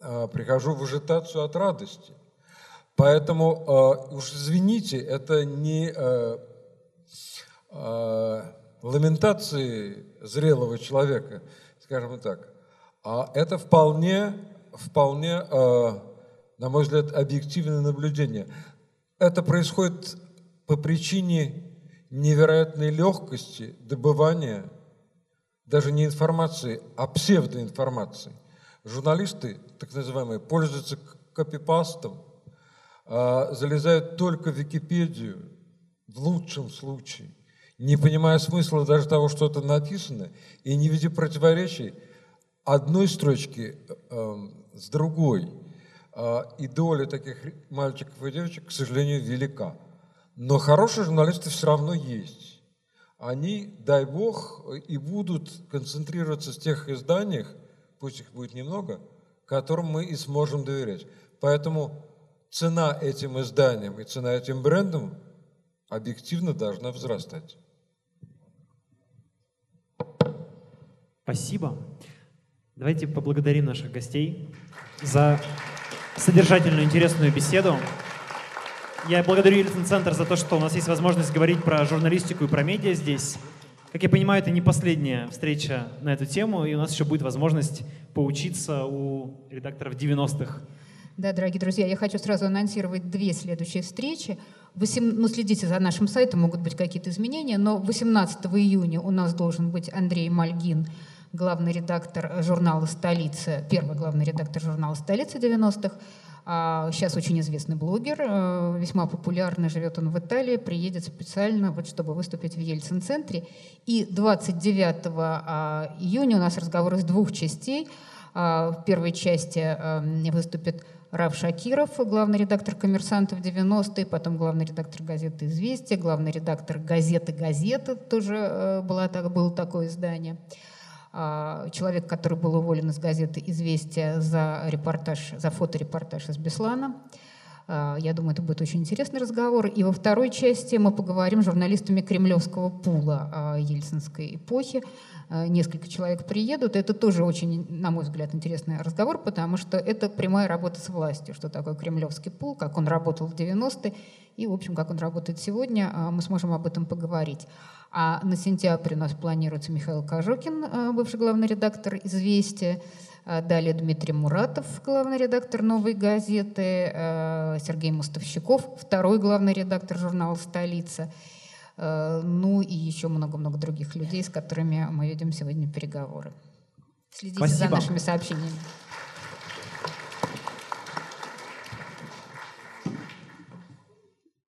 э, прихожу в ажитацию от радости. Поэтому, э, уж извините, это не э, э, ламентации зрелого человека, скажем так, а это вполне, вполне, э, на мой взгляд, объективное наблюдение. Это происходит по причине невероятной легкости добывания даже не информации, а псевдоинформации. Журналисты, так называемые, пользуются копипастом, а, залезают только в Википедию, в лучшем случае, не понимая смысла даже того, что это написано, и не видя противоречий одной строчки э, с другой. Э, и доля таких мальчиков и девочек, к сожалению, велика. Но хорошие журналисты все равно есть они, дай бог, и будут концентрироваться в тех изданиях, пусть их будет немного, которым мы и сможем доверять. Поэтому цена этим изданиям и цена этим брендам объективно должна возрастать. Спасибо. Давайте поблагодарим наших гостей за содержательную, интересную беседу. Я благодарю Ельцин Центр за то, что у нас есть возможность говорить про журналистику и про медиа здесь. Как я понимаю, это не последняя встреча на эту тему, и у нас еще будет возможность поучиться у редакторов 90-х. Да, дорогие друзья, я хочу сразу анонсировать две следующие встречи. 8, ну, следите за нашим сайтом, могут быть какие-то изменения, но 18 июня у нас должен быть Андрей Мальгин, главный редактор журнала «Столица», первый главный редактор журнала «Столица» 90-х. Сейчас а, очень известный блогер, э, весьма популярный, живет он в Италии, приедет специально, вот, чтобы выступить в Ельцин-центре. И 29 а, июня у нас разговор из двух частей. А, в первой части эм, выступит Рав Шакиров, главный редактор «Коммерсантов» 90-е, потом главный редактор газеты «Известия», главный редактор газеты «Газета», тоже э, было, было такое издание. А, человек, который был уволен из газеты «Известия» за репортаж, за фоторепортаж из Беслана. А, я думаю, это будет очень интересный разговор. И во второй части мы поговорим с журналистами кремлевского пула ельцинской эпохи. А, несколько человек приедут. Это тоже очень, на мой взгляд, интересный разговор, потому что это прямая работа с властью. Что такое кремлевский пул, как он работал в 90-е и, в общем, как он работает сегодня. Мы сможем об этом поговорить. А на сентябрь у нас планируется Михаил Кожукин, э, бывший главный редактор «Известия», э, Далее Дмитрий Муратов, главный редактор «Новой газеты», Сергей Муставщиков, второй главный редактор журнала «Столица», ну и еще много-много других людей, с которыми мы ведем сегодня переговоры. Следите Спасибо. за нашими сообщениями.